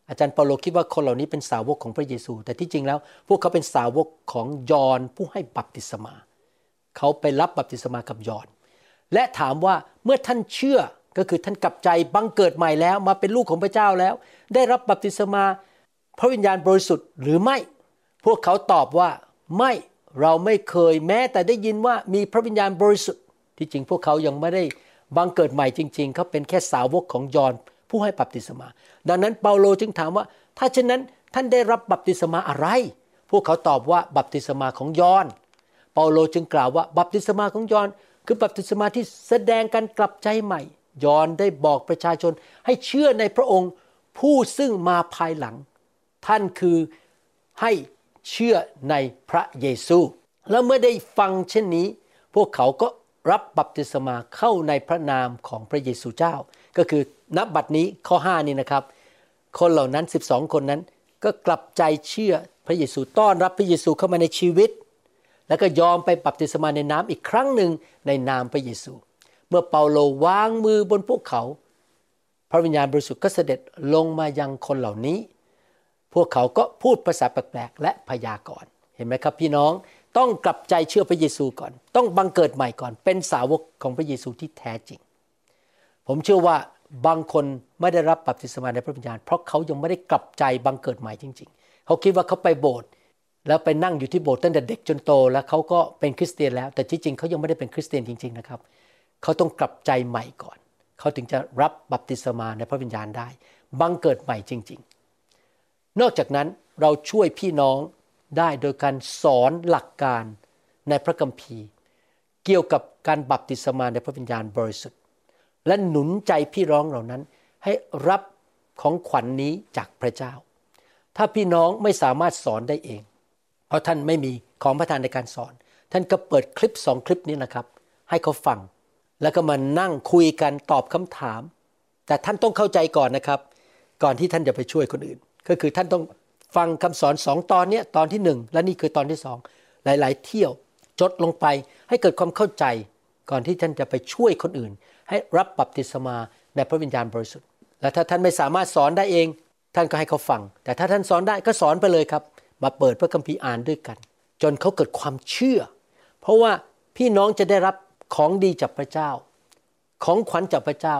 อาจารย์เปาโลคิดว่าคนเหล่านี้เป็นสาวกของพระเยซู แต่ที่จริงแล้ว พวกเขาเป็นสาวกของยอห์นผู้ให้บัพติศมา เขาไปรับบัพติศมากับยอห์นและถามว่าเมื่อท่านเชื่อก็คือท่านกลับใจบังเกิดใหม่แล้วมาเป็นลูกของพระเจ้าแล้ว ได้รับบัพติศมา พระวิญญาณบริสุทธิ์หรือไม่ พวกเขาตอบว่าไม่ เราไม่เคยแม้แต่ได้ยินว่ามีพระวิญญาณบริสุทธิ์ ที่จริงพวกเขายังไม่ได้บังเกิดใหม่จริง ๆ เขาเป็นแค่สาวกของยอห์นผู้ให้บัพติศมา ดังนั้นเปาโลจึงถามว่า ถ้าเช่นนั้นท่านได้รับบัพติศมาอะไร พวกเขาตอบว่าบัพติศมาของยอห์นเปาโลจึงกล่าวว่าบัพติศมาของยอห์นคือบัพติศมาที่แสดงการกลับใจใหม่ ยอนได้บอกประชาชนให้เชื่อในพระองค์ผู้ซึ่งมาภายหลัง ท่านคือให้ เชื่อในพระเยซู แล้วเมื่อได้ฟังเช่นนี้ พวกเขาก็รับบัพติศมาเข้าในพระนามของพระเยซูเจ้า ก็คือนับบัดนี้ข้อ5นี้นะครับ คนเหล่านั้น 12 คนนั้นก็กลับใจเชื่อพระเยซูต้อนรับพระเยซูเข้ามาในชีวิต แล้วก็ยอมไปบัพติศมาในน้ำอีกครั้งหนึ่งในนามพระเยซู เมื่อเปาโลวางมือบนพวกเขา พระวิญญาณบริสุทธิ์ก็เสด็จลงมายังคนเหล่านี้ พวกเขาก็พูดภาษาแปลกๆและพยากรณ์เห็นไหมครับพี่น้องต้องกลับใจเชื่อพระเยซูก่อน ต้องบังเกิดใหม่ก่อน เป็นสาวกของพระเยซูที่แท้จริง ผมเชื่อว่าบางคนไม่ได้รับบัพติศมาในพระวิญญาณเพราะเขายังไม่ได้กลับใจบังเกิดใหม่จริง ๆ เขาคิดว่าเขาไปโบสถ์แล้วไปนั่งอยู่ที่โบสถ์ตั้งแต่เด็กจนโต แล้วเขาก็เป็นคริสเตียนแล้ว แต่ที่จริงเขายังไม่ได้เป็นคริสเตียนจริง ๆนะครับ เขาต้องกลับใจใหม่ก่อน เขาถึงจะรับบัพติศมาในพระวิญญาณได้ บังเกิดใหม่จริง ๆ นอกจากนั้นเราช่วยพี่น้องได้โดยการสอนหลักการในพระคัมภีร์ เกี่ยวกับการบัพติศมาในพระวิญญาณบริสุทธิ์ และหนุนใจพี่น้องเหล่านั้นให้รับของขวัญนนี้จากพระเจ้า ถ้าพี่น้องไม่สามารถสอนได้เอง เพราะท่านไม่มีของประทานในการสอน ท่านก็เปิดคลิปสองคลิปนี้นะครับ ให้เขาฟัง แล้วก็มานั่งคุยกันตอบคำถาม แต่ท่านต้องเข้าใจก่อนนะครับ ก่อนที่ท่านจะไปช่วยคนอื่น ก็คือท่านต้องฟังคำสอนสองตอนนี้ตอนที่หนึ่งและนี่คือตอนที่สองหลาย ๆ เที่ยวจดลงไปให้เกิดความเข้าใจก่อนที่ท่านจะไปช่วยคนอื่น ให้รับบัพติศมาในพระวิญญาณบริสุทธิ์ และถ้าท่านไม่สามารถสอนได้เอง ท่านก็ให้เขาฟัง แต่ถ้าท่านสอนได้ก็สอนไปเลยครับ มาเปิดพระคัมภีร์อ่านด้วยกัน จนเขาเกิดความเชื่อ เพราะว่าพี่น้องจะได้รับของดีจากพระเจ้า ของขวัญจากพระเจ้า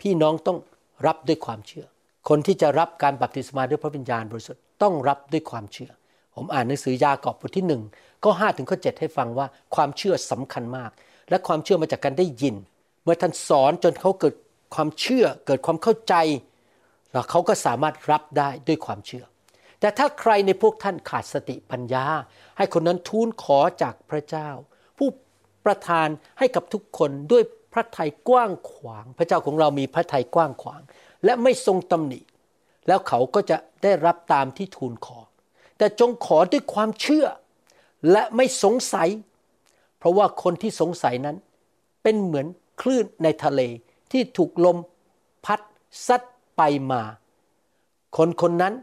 พี่น้องต้องรับด้วยความเชื่อ คนที่จะรับการบัพติศมาด้วยพระวิญญาณบริสุทธิ์ต้องรับด้วยความเชื่อ ผมอ่านหนังสือยากอบบทที่หนึ่งก็ห้าถึงข้อเให้ฟังว่าความเชื่อสำคัญมาก และความเชื่อมาจากการได้ยิน เมื่อท่านสอนจนเขาเกิดความเชื่อเกิดความเข้าใจแล้วเขาก็สามารถรับได้ด้วยความเชื่อ แต่ถ้าใครในพวกท่านขาดสติปัญญา ให้คนนั้นทูลขอจากพระเจ้า ผู้ประทานให้กับทุกคนด้วยพระทัยกว้างขวาง พระเจ้าของเรามีพระทัยกว้างขวาง และไม่ทรงตำหนิ แล้วเขาก็จะได้รับตามที่ทูลขอ แต่จงขอด้วยความเชื่อ และไม่สงสัย เพราะว่าคนที่สงสัยนั้น เป็นเหมือนคลื่นในทะเลที่ถูกลมพัดซัดไปมา คนคนนั้น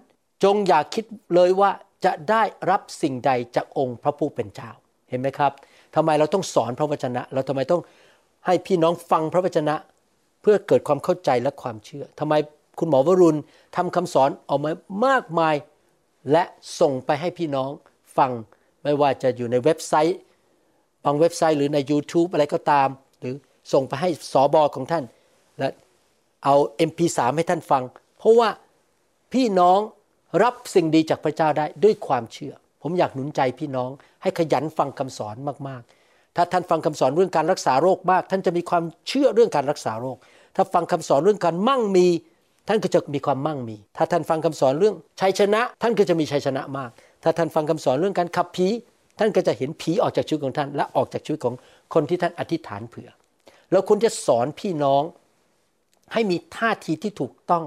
จงอย่าคิดเลยว่าจะได้รับสิ่งใดจากองค์พระผู้เป็นเจ้า เห็นไหมครับทำไมเราต้องสอนพระวจนะ เราทำไมต้องให้พี่น้องฟังพระวจนะ เพื่อเกิดความเข้าใจและความเชื่อทำไมคุณหมอวรุณทำคำสอนออกมามากมาย และส่งไปให้พี่น้องฟังไม่ว่าจะอยู่ในเว็บไซต์ บางเว็บไซต์หรือใน YouTube อะไรก็ตาม หรือส่งไปให้สอบอของท่าน และเอา MP3 ให้ท่านฟัง เพราะว่าพี่น้องรับสิ่งดีจากพระเจ้าได้ด้วยความเชื่อ ผมอยากหนุนใจพี่น้องให้ขยันฟังคำสอนมากๆ ถ้าท่านฟังคำสอนเรื่องการรักษาโรคมาก ท่านจะมีความเชื่อเรื่องการรักษาโรค ถ้าฟังคำสอนเรื่องการมั่งมี ท่านก็จะมีความมั่งมี ถ้าท่านฟังคำสอนเรื่องชัยชนะ ท่านก็จะมีชัยชนะมาก ถ้าท่านฟังคำสอนเรื่องการขับผี ท่านก็จะเห็นผีออกจากชีวิตของท่าน และออกจากชีวิตของคนที่ท่านอธิษฐานเผื่อ แล้วคุณจะสอนพี่น้อง ให้มีท่าทีที่ถูกต้อง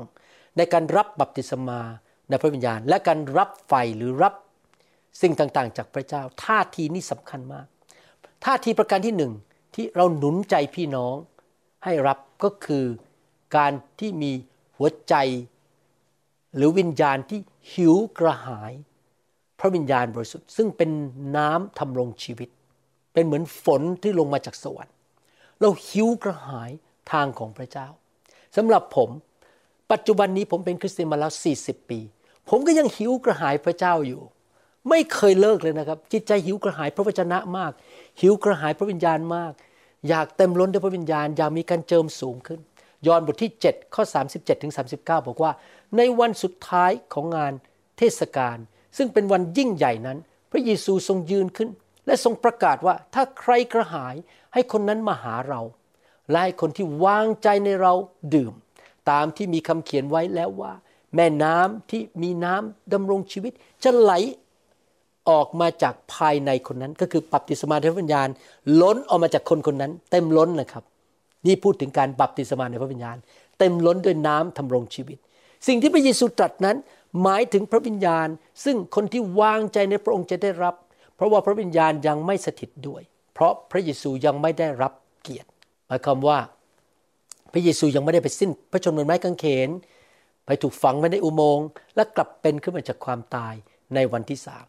ในการรับบัพติศมาในพระวิญญาณ และการรับไฟหรือรับสิ่งต่างๆ จากพระเจ้า ท่าทีนี้สำคัญมาก ท่าทีประการที่หนึ่งที่เราหนุนใจพี่น้อง ให้รับก็คือการที่มีหัวใจ หรือวิญญาณที่หิวกระหาย พระวิญญาณบริสุทธิ์ซึ่งเป็นน้ำทำรงชีวิต เป็นเหมือนฝนที่ลงมาจากสวรรค์ เราหิวกระหายทางของพระเจ้าสำหรับผมปัจจุบันนี้ผมเป็นคริสเตียนมาแล้ว 40 ปี ผมก็ยังหิวกระหายพระเจ้าอยู่ ไม่เคยเลิกเลยนะครับ จิตใจหิวกระหายพระวจนะมาก หิวกระหายพระวิญญาณมาก อยากเต็มล้นด้วยพระวิญญาณ อยากมีการเจิมสูงขึ้น ยอห์นบทที่ 7 ข้อ 37ถึง39 บอกว่า ในวันสุดท้ายของงานเทศกาลซึ่งเป็นวันยิ่งใหญ่นั้น พระเยซูทรงยืนขึ้น และทรงประกาศว่าถ้าใครกระหายให้คนนั้นมาหาเรา และให้คนที่วางใจในเราดื่ม ตามที่มีคำเขียนไว้แล้วว่า แม่น้ำที่มีน้ำดำรงชีวิตจะไหล ออกมาจากภายในคนนั้น ก็คือปับติศมาในพระวิญญาณ ล้นออกมาจากคนคนนั้น เต็มล้นนะครับ นี่พูดถึงการบัพติศมาในพระวิญญาณ เต็มล้นด้วยน้ำทำรงชีวิต สิ่งที่พระเยซูตรัสนั้น หมายถึงพระวิญญาณ ซึ่งคนที่วางใจในพระองค์จะได้รับ เพราะว่าพระวิญญาณยังไม่สถิตด้วย เพราะพระเยซูยังไม่ได้รับเกียรติหมายความว่าพระเยซูยังไม่ได้ไปสิ้น พระชนม์บนไม้กางเขนไปถูกฝังไว้ในอุโมงค์และกลับเป็นขึ้นมาจากความตายในวันที่สาม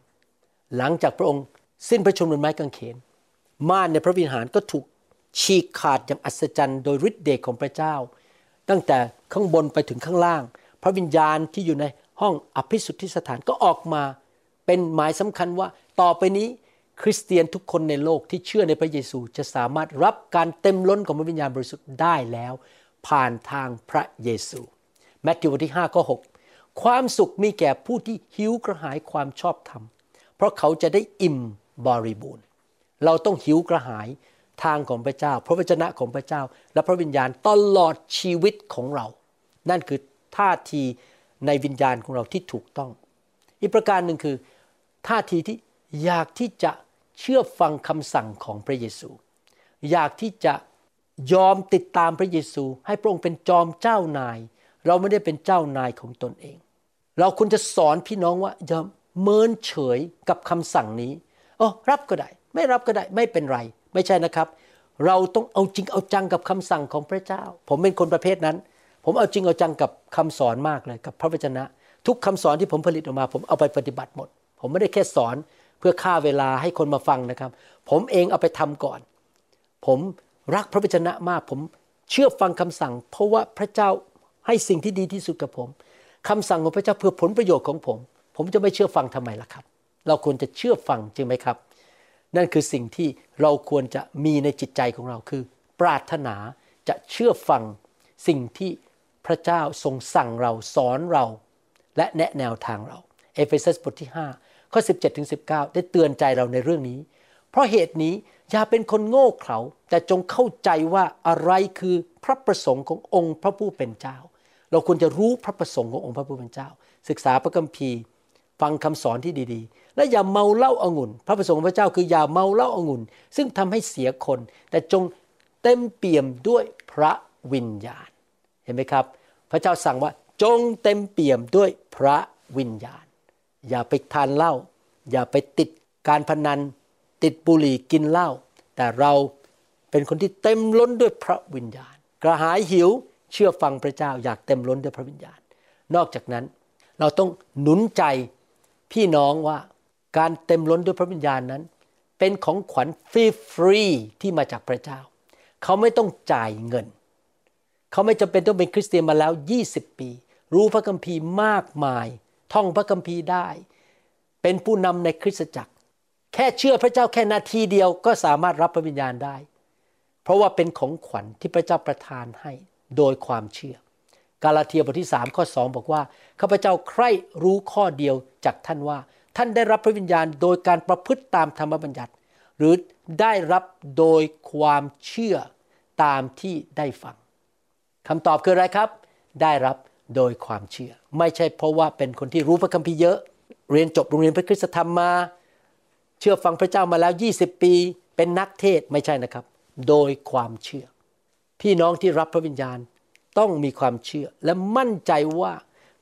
หลังจากพระองค์สิ้นพระชนม์บนไม้กางเขน ม่านในพระวิหารก็ถูกฉีกขาดอย่างอัศจรรย์โดยฤทธิเดชของพระเจ้า ตั้งแต่ข้างบนไปถึงข้างล่าง พระวิญญาณที่อยู่ในห้องอภิสุทธิสถานก็ออกมา เป็นหมายสำคัญว่าต่อไปนี้คริสเตียนทุกคนในโลกที่เชื่อในพระเยซูจะสามารถรับการเต็มล้นของพระวิญญาณบริสุทธิ์ได้แล้ว ผ่านทางพระเยซูแมทธิวบทที่5ข้อ6ความสุขมีแก่ผู้ที่หิวกระหายความชอบธรรม เพราะเขาจะได้อิ่มบริบูรณ์ เราต้องหิวกระหายทางของพระเจ้า พระวจนะของพระเจ้า และพระวิญญาณตลอดชีวิตของเรา นั่นคือท่าทีในวิญญาณของเราที่ถูกต้อง อีกประการหนึ่งคือท่าทีที่อยากที่จะเชื่อฟังคำสั่งของพระเยซู อยากที่จะยอมติดตามพระเยซู ให้พระองค์เป็นจอมเจ้านาย เราไม่ได้เป็นเจ้านายของตนเอง เราควรจะสอนพี่น้องว่าอย่า เมินเฉยกับคำสั่งนี้อ๋อรับก็ได้ ไม่รับก็ได้ไม่เป็นไร ไม่ใช่นะครับ เราต้องเอาจริงเอาจังกับคำสั่งของพระเจ้า ผมเป็นคนประเภทนั้น ผมเอาจริงเอาจังกับคำสอนมากเลยกับพระวจนะ ทุกคำสอนที่ผมผลิตออกมา ผมเอาไปปฏิบัติหมด ผมไม่ได้แค่สอนเพื่อฆ่าเวลาให้คนมาฟังนะครับ ผมเองเอาไปทำก่อน ผมรักพระวจนะมาก ผมเชื่อฟังคำสั่ง เพราะว่าพระเจ้าให้สิ่งที่ดีที่สุดกับผมคำสั่งของพระเจ้าเพื่อผลประโยชน์ของผม ผมจะไม่เชื่อฟังทำไมล่ะครับ เราควรจะเชื่อฟังจริงไหมครับ นั่นคือสิ่งที่เราควรจะมีในจิตใจของเราคือ ปรารถนาจะเชื่อฟังสิ่งที่พระเจ้าทรงสั่งเราสอนเรา และแนะแนวทางเรา เอเฟซัสบทที่5ข้อ 17ถึง19 ได้เตือนใจเราในเรื่องนี้ เพราะเหตุนี้อย่าเป็นคนโง่เขลาแต่จงเข้าใจว่าอะไรคือพระประสงค์ขององค์พระผู้เป็นเจ้า เราควรจะรู้พระประสงค์ขององค์พระผู้เป็นเจ้า ศึกษาพระคัมภีร์ ฟังคำสอนที่ดีๆ และอย่าเมาเหล้าอางุ่น พระประสงค์ของพระเจ้าคืออย่าเมาเหล้าอางุ่น ซึ่งทำให้เสียคน แต่จงเต็มเปี่ยมด้วยพระวิญญาณ เห็นไหมครับ พระเจ้าสั่งว่าจงเต็มเปี่ยมด้วยพระวิญญาณ อย่าไปทานเหล้าอย่าไปติดการพนัน ติดบุหรี่กินเหล้าแต่เราเป็นคนที่เต็มล้นด้วยพระวิญญาณ กระหายหิวเชื่อฟังพระเจ้าอยากเต็มล้นด้วยพระวิญญาณ นอกจากนั้นเราต้องหนุนใจ พี่น้องว่าการเต็มล้นด้วยพระวิญญาณนั้น เป็นของขวัญฟรีฟรีที่มาจากพระเจ้า เขาไม่ต้องจ่ายเงิน เขาไม่จำเป็นต้องเป็นคริสเตียนมาแล้ว 20 ปี รู้พระคัมภีร์มากมาย ท่องพระคัมภีร์ได้ เป็นผู้นำในคริสตจักร แค่เชื่อพระเจ้าแค่นาทีเดียวก็สามารถรับพระวิญญาณได้ เพราะว่าเป็นของขวัญที่พระเจ้าประทานให้โดยความเชื่อ กาลาเทียบทที่3ข้อ2บอกว่าข้าพเจ้าใคร่รู้ข้อเดียวจากท่านว่า ท่านได้รับพระวิญญาณโดยการประพฤติตามธรรมบัญญัติ หรือได้รับโดยความเชื่อตามที่ได้ฟังคำตอบคืออะไรครับ ได้รับโดยความเชื่อ ไม่ใช่เพราะว่าเป็นคนที่รู้พระคัมภีร์เยอะ เรียนจบโรงเรียนพระคุณธรรมมา เชื่อฟังพระเจ้ามาแล้ว 20 ปี เป็นนักเทศไม่ใช่นะครับ โดยความเชื่อ พี่น้องที่รับพระวิญญาณ ต้องมีความเชื่อและมั่นใจว่า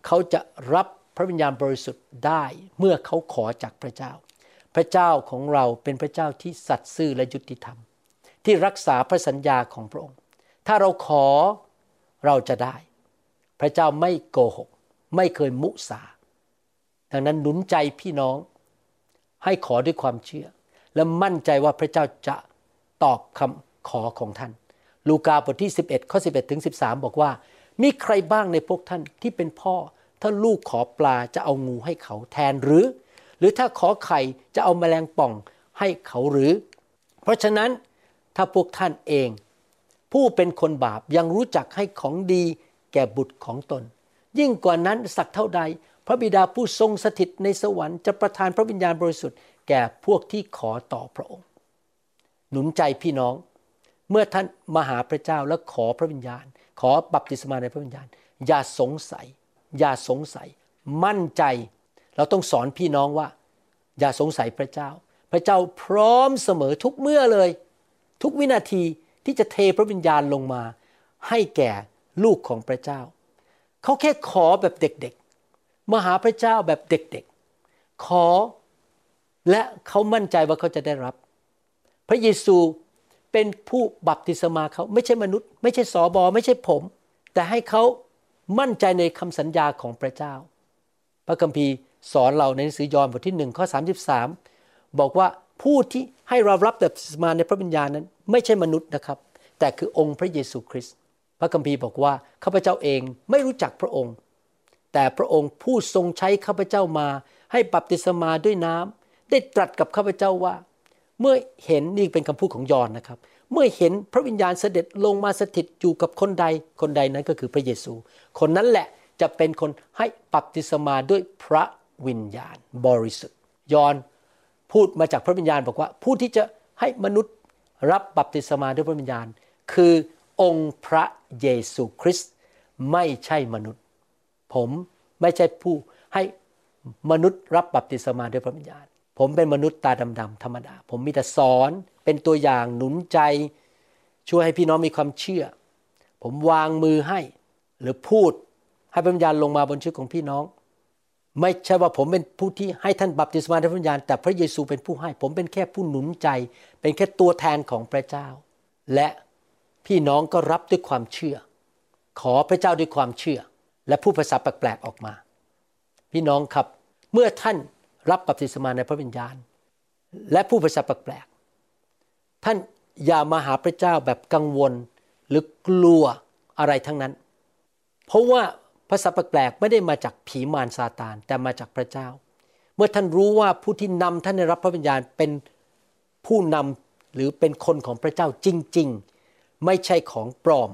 เขาจะรับพระวิญญาณบริสุทธิ์ได้เมื่อเขาขอจากพระเจ้า พระเจ้าของเราเป็นพระเจ้าที่สัตย์ซื่อและยุติธรรม ที่รักษาพระสัญญาของพระองค์ ถ้าเราขอเราจะได้ พระเจ้าไม่โกหก ไม่เคยมุสา ดังนั้นหนุนใจพี่น้อง ให้ขอด้วยความเชื่อ และมั่นใจว่าพระเจ้าจะตอบคำขอของท่าน ลูกาบทที่ 11 ข้อ 11 ถึง 13 บอกว่า มีใครบ้างในพวกท่านที่เป็นพ่อ ถ้าลูกขอปลาจะเอางูให้เขาแทนหรือ หรือถ้าขอไข่จะเอาแมลงป่องให้เขาหรือ เพราะฉะนั้นถ้าพวกท่านเอง ผู้เป็นคนบาปยังรู้จักให้ของดีแก่บุตรของตน ยิ่งกว่านั้นสักเท่าใด พระบิดาผู้ทรงสถิตในสวรรค์จะประทานพระวิญญาณบริสุทธิ์แก่พวกที่ขอต่อพระองค์ หนุนใจพี่น้อง เมื่อท่านมาหาพระเจ้าและขอพระวิญญาณ ขอบัพติศมาในพระวิญญาณ อย่าสงสัย อย่าสงสัย มั่นใจ เราต้องสอนพี่น้องว่า อย่าสงสัยพระเจ้า พระเจ้าพร้อมเสมอทุกเมื่อเลย ทุกวินาทีที่จะเทพระวิญญาณลงมา ให้แก่ลูกของพระเจ้า เขาแค่ขอแบบเด็กๆมาหาพระเจ้าแบบเด็กๆ ขอและเขามั่นใจว่าเขาจะได้รับ พระเยซู เป็นผู้บัพติศมาเขาไม่ใช่มนุษย์ ไม่ใช่สอบอไม่ใช่ผม แต่ให้เขามั่นใจในคำสัญญาของพระเจ้า พระคัมภีร์สอนเราในหนังสือยอห์นบทที่หนึ่งข้อ33 บอกว่าผู้ที่ให้เรารับแบบมาในพระวิญญาณนั้น ไม่ใช่มนุษย์นะครับ แต่คือองค์พระเยซูคริสต์พระคัมภีร์บอกว่าข้าพเจ้าเองไม่รู้จักพระองค์ แต่พระองค์ผู้ทรงใช้ข้าพเจ้ามา ให้บัพติศมาด้วยน้ำได้ตรัสกับข้าพเจ้าว่า เมื่อเห็นนี่เป็นคำพูดของยอนนะครับ เมื่อเห็นพระวิญญาณเสด็จลงมาสถิตอยู่กับคนใดคนใดนั้นก็คือพระเยซู คนนั้นแหละจะเป็นคนให้บัพติศมาด้วยพระวิญญาณบริสุทธิ์ยอนพูดมาจากพระวิญญาณบอกว่า ผู้ที่จะให้มนุษย์รับบัพติศมาด้วยพระวิญญาณ คือองค์พระเยซูคริสต์ไม่ใช่มนุษย์ ผมไม่ใช่ผู้ให้มนุษย์รับบัพติศมาด้วยพระวิญญาณ ผมเป็นมนุษย์ตาดำๆธรรมดา ผมมีแต่สอนเป็นตัวอย่างหนุนใจ ช่วยให้พี่น้องมีความเชื่อ ผมวางมือให้ หรือพูดให้พระวิญญาณลงมาบนชีวิตของพี่น้อง ไม่ใช่ว่าผมเป็นผู้ที่ให้ท่านบัพติศมาในพระวิญญาณ แต่พระเยซูเป็นผู้ให้ ผมเป็นแค่ผู้หนุนใจ เป็นแค่ตัวแทนของพระเจ้า และพี่น้องก็รับด้วยความเชื่อ ขอพระเจ้าด้วยความเชื่อ และผู้ภาษาแปลกๆออกมา พี่น้องครับ เมื่อท่าน รับบัพติศมาในพระวิญญาณ และผู้ภาษาแปลกๆท่านอย่ามาหาพระเจ้าแบบกังวลหรือกลัวอะไรทั้งนั้น เพราะว่าภาษาแปลกๆไม่ได้มาจากผีมารซาตานแต่มาจากพระเจ้า เมื่อท่านรู้ว่าผู้ที่นำท่านได้รับพระวิญญาณเป็นผู้นำหรือเป็นคนของพระเจ้าจริง ๆ ไม่ใช่ของปลอม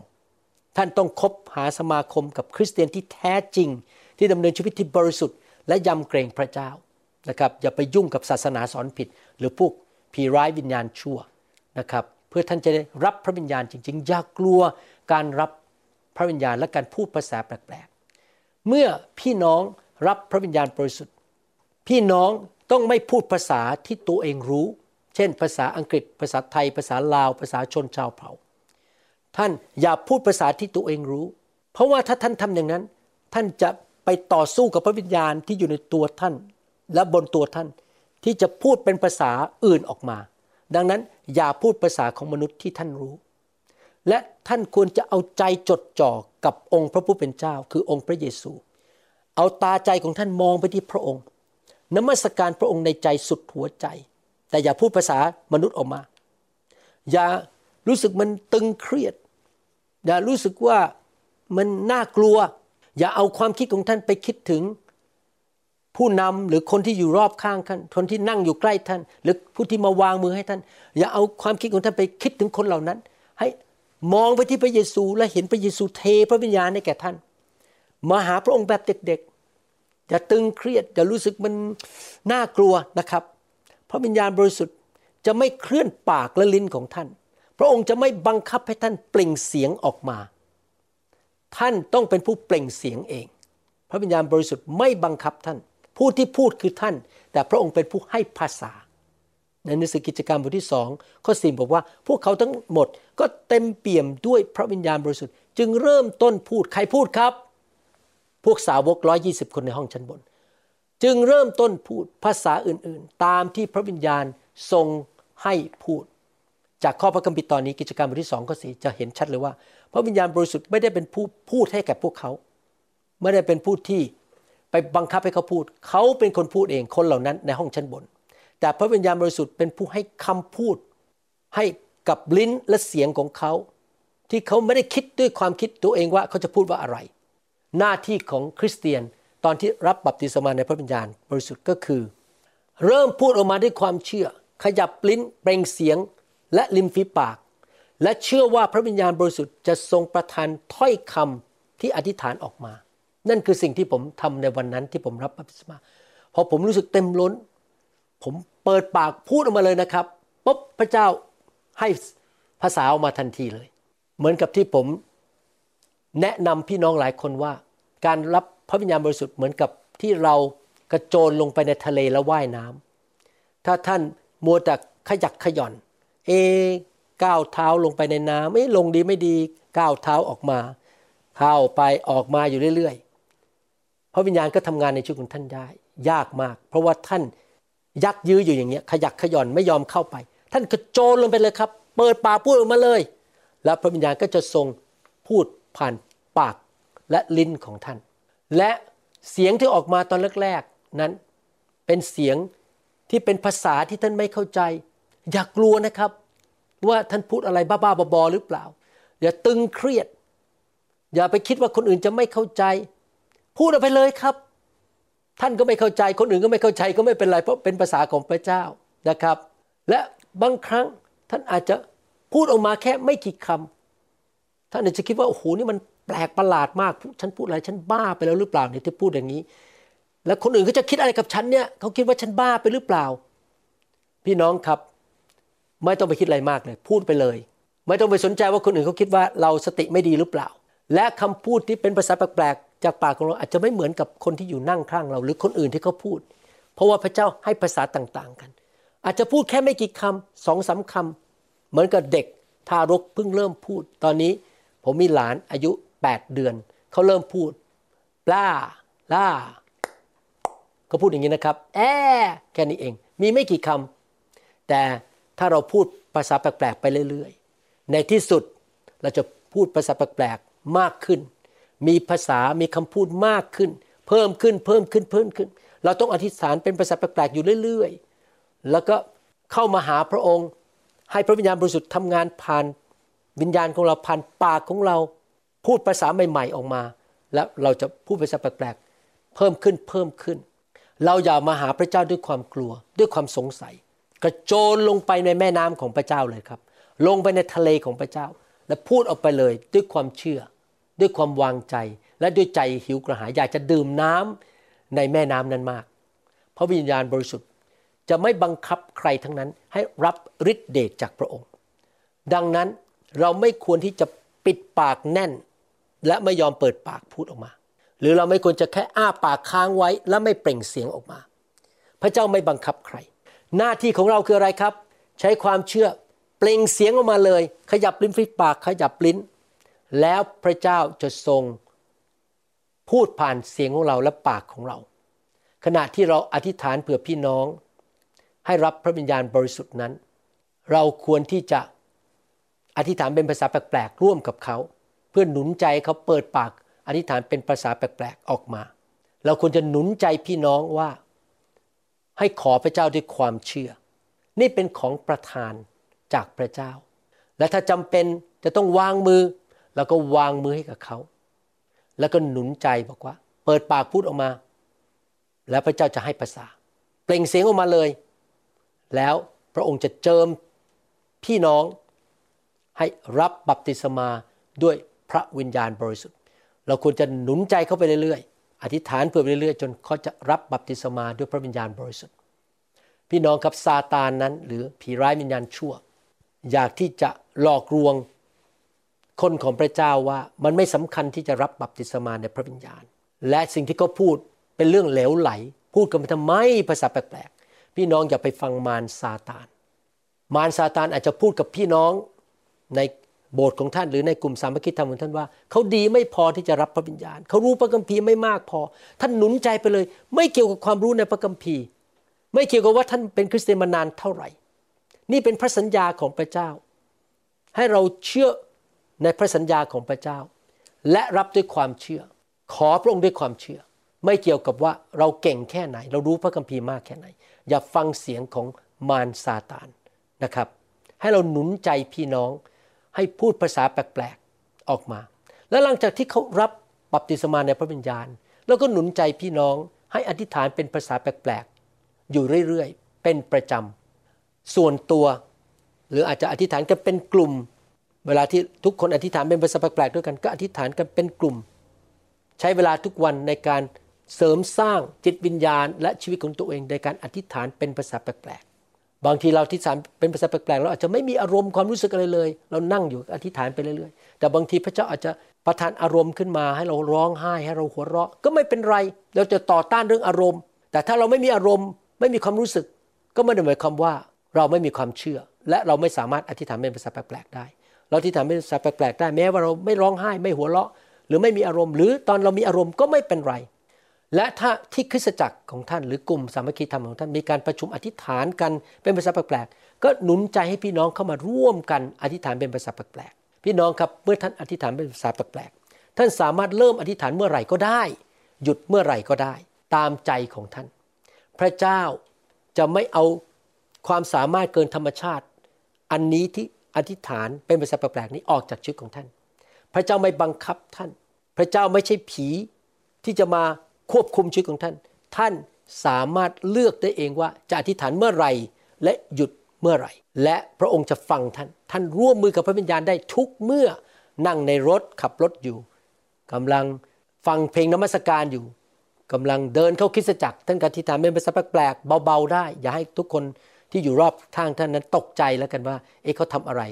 ท่านต้องคบหาสมาคมกับคริสเตียนที่แท้จริง ที่ดำเนินชีวิตที่บริสุทธิ์และยำเกรงพระเจ้า นะครับอย่าไปยุ่งกับศาสนาสอนผิด หรือพวกผีร้ายวิญญาณชั่วนะครับเพื่อท่านจะได้รับพระวิญญาณจริง ๆ อย่ากลัวการรับพระวิญญาณและการพูดภาษาแปลกๆ เมื่อพี่น้องรับพระวิญญาณบริสุทธิ์ พี่น้องต้องไม่พูดภาษาที่ตัวเองรู้ เช่น ภาษาอังกฤษ ภาษาไทย ภาษาลาว ภาษาชนชาวเผ่า ท่านอย่าพูดภาษาที่ตัวเองรู้ เพราะว่าถ้าท่านทำอย่างนั้น ท่านจะไปต่อสู้กับพระวิญญาณที่อยู่ในตัวท่าน และบนตัวท่านที่จะพูดเป็นภาษาอื่นออกมา ดังนั้นอย่าพูดภาษาของมนุษย์ที่ท่านรู้ และท่านควรจะเอาใจจดจ่อกับองค์พระผู้เป็นเจ้า คือองค์พระเยซู เอาตาใจของท่านมองไปที่พระองค์นมัสการพระองค์ในใจสุดหัวใจ แต่อย่าพูดภาษามนุษย์ออกมา อย่ารู้สึกมันตึงเครียด อย่ารู้สึกว่ามันน่ากลัว อย่าเอาความคิดของท่านไปคิดถึง ผู้นำหรือคนที่อยู่รอบข้างท่านคนที่นั่งอยู่ใกล้ท่าน หรือผู้ที่มาวางมือให้ท่าน อย่าเอาความคิดของท่านไปคิดถึงคนเหล่านั้น ให้มองไปที่พระเยซูและเห็นพระเยซูเทพระวิญญาณให้แก่ท่าน มาหาพระองค์แบบเด็กๆอย่าตึงเครียดอย่ารู้สึกมันน่ากลัวนะครับ พระวิญญาณบริสุทธิ์จะไม่เคลื่อนปากและลิ้นของท่าน พระองค์จะไม่บังคับให้ท่านเปล่งเสียงออกมา ท่านต้องเป็นผู้เปล่งเสียงเอง พระวิญญาณบริสุทธิ์ไม่บังคับท่าน ผู้ที่พูดคือท่าน แต่พระองค์เป็นผู้ให้ภาษา ในหนังสือกิจการมบทที่สองข้อสี่บอกว่า พวกเขาทั้งหมดก็เต็มเปี่ยมด้วยพระวิญญาณบริสุทธิ์จึงเริ่มต้นพูดใครพูดครับ พวกสาวกร้อยี่สิบคนในห้องชั้นบน จึงเริ่มต้นพูดภาษาอื่นๆ ตามที่พระวิญญาณทรงให้พูด จากข้อพระคัมภีร์ตอนนี้กิจการมบทที่สองข้อสี่จะเห็นชัดเลยว่า พระวิญญาณบริสุทธิ์ไม่ได้เป็นผู้พูดให้แก่พวกเขา ไม่ได้เป็นผู้ที่ ไปบังคับให้เขาพูด เขาเป็นคนพูดเองคนเหล่านั้นในห้องชั้นบน แต่พระวิญญาณบริสุทธิ์เป็นผู้ให้คำพูด ให้กับลิ้นและเสียงของเขา ที่เขาไม่ได้คิดด้วยความคิดตัวเองว่าเขาจะพูดว่าอะไร หน้าที่ของคริสเตียนตอนที่รับบัพติศมาในพระวิญญาณบริสุทธิ์ก็คือ เริ่มพูดออกมาด้วยความเชื่อ ขยับลิ้นเปล่งเสียงและริมฝีปาก และเชื่อว่าพระวิญญาณบริสุทธิ์จะทรงประทานถ้อยคำที่อธิษฐานออกมา นั่นคือสิ่งที่ผมทำในวันนั้นที่ผมรับบัพติศมาพอผมรู้สึกเต็มล้น ผมเปิดปากพูดออกมาเลยนะครับปุ๊บพระเจ้าให้ภาษาออกมาทันทีเลย เหมือนกับที่ผมแนะนำพี่น้องหลายคนว่า การรับพระวิญญาณบริสุทธิ์เหมือนกับที่เรากระโจนลงไปในทะเลแล้วว่ายน้ำถ้าท่านมัวแต่ขยักขย่อน เอก้าวเท้าลงไปในน้ำไม่ลงดีไม่ดีก้าวเท้าออกมา เข้าไปออกมาอยู่เรื่อยๆ พระวิญญาณก็ทำงานในชีวิตของท่านได้ ยากมาก เพราะว่าท่านยักยื้ออยู่อย่างเงี้ยขยักขย่อนไม่ยอมเข้าไป ท่านกระโจนลงไปเลยครับ เปิดปากพูดออกมาเลย แล้วพระวิญญาณก็จะทรงพูดผ่านปากและลิ้นของท่าน และเสียงที่ออกมาตอนแรกๆนั้นเป็นเสียงที่เป็นภาษาที่ท่านไม่เข้าใจ อย่ากกลัวนะครับ ว่าท่านพูดอะไรบ้าๆบอๆหรือเปล่า อย่าตึงเครียด อย่าไปคิดว่าคนอื่นจะไม่เข้าใจ พูดออกไปเลยครับ ท่านก็ไม่เข้าใจคนอื่นก็ไม่เข้าใจก็ไม่เป็นไรเพราะเป็นภาษาของพระเจ้านะครับ และบางครั้งท่านอาจจะพูดออกมาแค่ไม่กี่คำท่านอาจจะคิดว่าโอ้โหนี่มันแปลกประหลาดมากฉันพูดอะไรฉันบ้าไปแล้วหรือเปล่าเนี่ยที่พูดอย่างนี้ แล้วคนอื่นก็จะคิดอะไรกับฉันเนี่ยเขาคิดว่าฉันบ้าไปหรือเปล่า พี่น้องครับ ไม่ต้องไปคิดอะไรมากเลย พูดไปเลย ไม่ต้องไปสนใจว่าคนอื่นเขาคิดว่าเราสติไม่ดีหรือเปล่า และคำพูดที่เป็นภาษาแปลก จากปากของเราอาจจะไม่เหมือนกับคนที่อยู่นั่งข้างเรา หรือคนอื่นที่เขาพูด เพราะว่าพระเจ้าให้ภาษาต่างๆกัน อาจจะพูดแค่ไม่กี่คำสองสาคำเหมือนกับเด็กทารกเพิ่งเริ่มพูด ตอนนี้ผมมีหลานอายุ 8 เดือน เขาเริ่มพูดปลาล่าเขาพูดอย่างนี้นะครับ แอแค่นี้เอง มีไม่กี่คำแต่ถ้าเราพูดภาษาแปลกๆไปเรื่อยๆ ในที่สุดเราจะพูดภาษาแปลกๆมากขึ้น มีภาษา มีคำพูดมากขึ้น เพิ่มขึ้น เพิ่มขึ้น เพิ่มขึ้น เราต้องอธิษฐานเป็นภาษาแปลกๆอยู่เรื่อยๆ แล้วก็เข้ามาหาพระองค์ ให้พระวิญญาณบริสุทธิ์ทำงานผ่านวิญญาณของเราผ่านปากของเรา พูดภาษาใหม่ๆออกมา แล้วเราจะพูดภาษาแปลกๆ เพิ่มขึ้น เพิ่มขึ้น เราอย่ามาหาพระเจ้าด้วยความกลัว ด้วยความสงสัย กระโจนลงไปในแม่น้ำของพระเจ้าเลยครับ ลงไปในทะเลของพระเจ้า และพูดออกไปเลยด้วยความเชื่อ ด้วยความวางใจและด้วยใจหิวกระหายอยากจะดื่มน้ำในแม่น้ำนั้นมาก พระวิญญาณบริสุทธิ์จะไม่บังคับใครทั้งนั้นให้รับฤทธิเดชจากพระองค์ ดังนั้นเราไม่ควรที่จะปิดปากแน่น และไม่ยอมเปิดปากพูดออกมา หรือเราไม่ควรจะแค่อ้าปากค้างไว้และไม่เปล่งเสียงออกมา พระเจ้าไม่บังคับใคร หน้าที่ของเราคืออะไรครับ ใช้ความเชื่อเปล่งเสียงออกมาเลย ขยับลิ้นฝีปากขยับลิ้น แล้วพระเจ้าจะทรงพูดผ่านเสียงของเราและปากของเรา ขณะที่เราอธิษฐานเผื่อพี่น้อง ให้รับพระวิญญาณบริสุทธิ์นั้น เราควรที่จะอธิษฐานเป็นภาษาแปลกๆร่วมกับเขา เพื่อหนุนใจเขาเปิดปากอธิษฐานเป็นภาษาแปลกๆออกมา เราควรจะหนุนใจพี่น้องว่า ให้ขอพระเจ้าด้วยความเชื่อ นี่เป็นของประทานจากพระเจ้า และถ้าจำเป็นจะต้องวางมือ เราก็วางมือให้กับเขา แล้วก็หนุนใจบอกว่า เปิดปากพูดออกมา แล้วพระเจ้าจะให้ภาษา เปล่งเสียงออกมาเลย แล้วพระองค์จะเจิมพี่น้องให้รับบัพติศมาด้วยพระวิญญาณบริสุทธิ์ เราควรจะหนุนใจเขาไปเรื่อยๆ อธิษฐานเพื่อไปเรื่อยๆ จนเขาจะรับบัพติศมาด้วยพระวิญญาณบริสุทธิ์ พี่น้องครับซาตานนั้น หรือผีร้ายวิญญาณชั่ว อยากที่จะหลอกลวง คนของพระเจ้าว่ามันไม่สำคัญที่จะรับบัพติศมาในพระวิญญาณ และสิ่งที่เขาพูดเป็นเรื่องเหลวไหล พูดกันไปทำไมภาษาแปลกๆ พี่น้องอย่าไปฟังมารซาตาน มารซาตานอาจจะพูดกับพี่น้องในโบสถ์ของท่านหรือในกลุ่มสามัคคีธรรมของท่านว่าเขาดีไม่พอที่จะรับพระวิญญาณ เขารู้พระคัมภีร์ไม่มากพอ ท่านหนุนใจไปเลย ไม่เกี่ยวกับความรู้ในพระคัมภีร์ ไม่เกี่ยวกับว่าท่านเป็นคริสเตียนมานานเท่าไหร่ นี่เป็นพระสัญญาของพระเจ้า ให้เราเชื่อ ในพระสัญญาของพระเจ้า และรับด้วยความเชื่อ ขอพระองค์ด้วยความเชื่อ ไม่เกี่ยวกับว่าเราเก่งแค่ไหน เรารู้พระคัมภีร์มากแค่ไหน อย่าฟังเสียงของมารซาตานนะครับ ให้เราหนุนใจพี่น้อง ให้พูดภาษาแปลกๆออกมา แล้วหลังจากที่เขารับบัพติศมาในพระวิญญาณ แล้วก็หนุนใจพี่น้องให้อธิษฐานเป็นภาษาแปลกๆอยู่เรื่อยๆเป็นประจำส่วนตัว หรืออาจจะอธิษฐานกันเป็นกลุ่ม เวลาที่ทุกคนอธิษฐานเป็นภาษาแปลกๆด้วยกันก็อธิษฐานกันเป็นกลุ่ม ใช้เวลาทุกวันในการเสริมสร้างจิตวิญญาณ และชีวิตของตัวเองในการอธิษฐานเป็นภาษาแปลกๆบางทีเราอธิษฐานเป็นภาษาแปลกๆเราอาจจะไม่มีอารมณ์ความรู้สึกอะไรเลย เรานั่งอยู่อธิษฐานไปเรื่อยๆ แต่บางทีพระเจ้าอาจจะประทานอารมณ์ขึ้นมาให้เราร้องไห้ให้เราหัวเราะ ก็ไม่เป็นไร เราจะต่อต้านเรื่องอารมณ์ แต่ถ้าเราไม่มีอารมณ์ ไม่มีความรู้สึก ก็ไม่ได้หมายความว่าเราไม่มีความเชื่อ และเราไม่สามารถอธิษฐานเป็นภาษาแปลกๆได้ เราอธิษฐานเป็นภาษาแปลกๆได้แม้ว่าเราไม่ร้องไห้ไม่หัวเราะ หรือไม่มีอารมณ์ หรือตอนเรามีอารมณ์ก็ไม่เป็นไร และถ้าที่คริสตจักรของท่าน หรือกลุ่มสามัคคีธรรมของท่านมีการประชุมอธิษฐานกันเป็นภาษาแปลกๆก็หนุนใจให้พี่น้องเข้ามาร่วมกันอธิษฐานเป็นภาษาแปลกๆพี่น้องครับเมื่อท่านอธิษฐานเป็นภาษาแปลกๆท่านสามารถเริ่มอธิษฐานเมื่อไหร่ก็ได้ หยุดเมื่อไหร่ก็ได้ ตามใจของท่าน พระเจ้าจะไม่เอาความสามารถเกินธรรมชาติ อันนี้ที่ อธิษฐานเป็นภาษาแปลกๆนี้ออกจากชีวิตของท่าน พระเจ้าไม่บังคับท่าน พระเจ้าไม่ใช่ผีที่จะมาควบคุมชีวิตของท่าน ท่านสามารถเลือกได้เองว่าจะอธิษฐานเมื่อไหร่และหยุดเมื่อไหร่ และพระองค์จะฟังท่าน ท่านร่วมมือกับพระวิญญาณได้ทุกเมื่อนั่งในรถขับรถอยู่กำลังฟังเพลงนมัสการอยู่กำลังเดินเข้าคริสตจักรท่านกอธิษฐานเป็นภาษาแปลกๆเบาๆได้ อย่าให้ทุกคน ที่อยู่รอบทางท่านนั้นตกใจแล้วกันว่า เอ๊ะเขาทำอะไร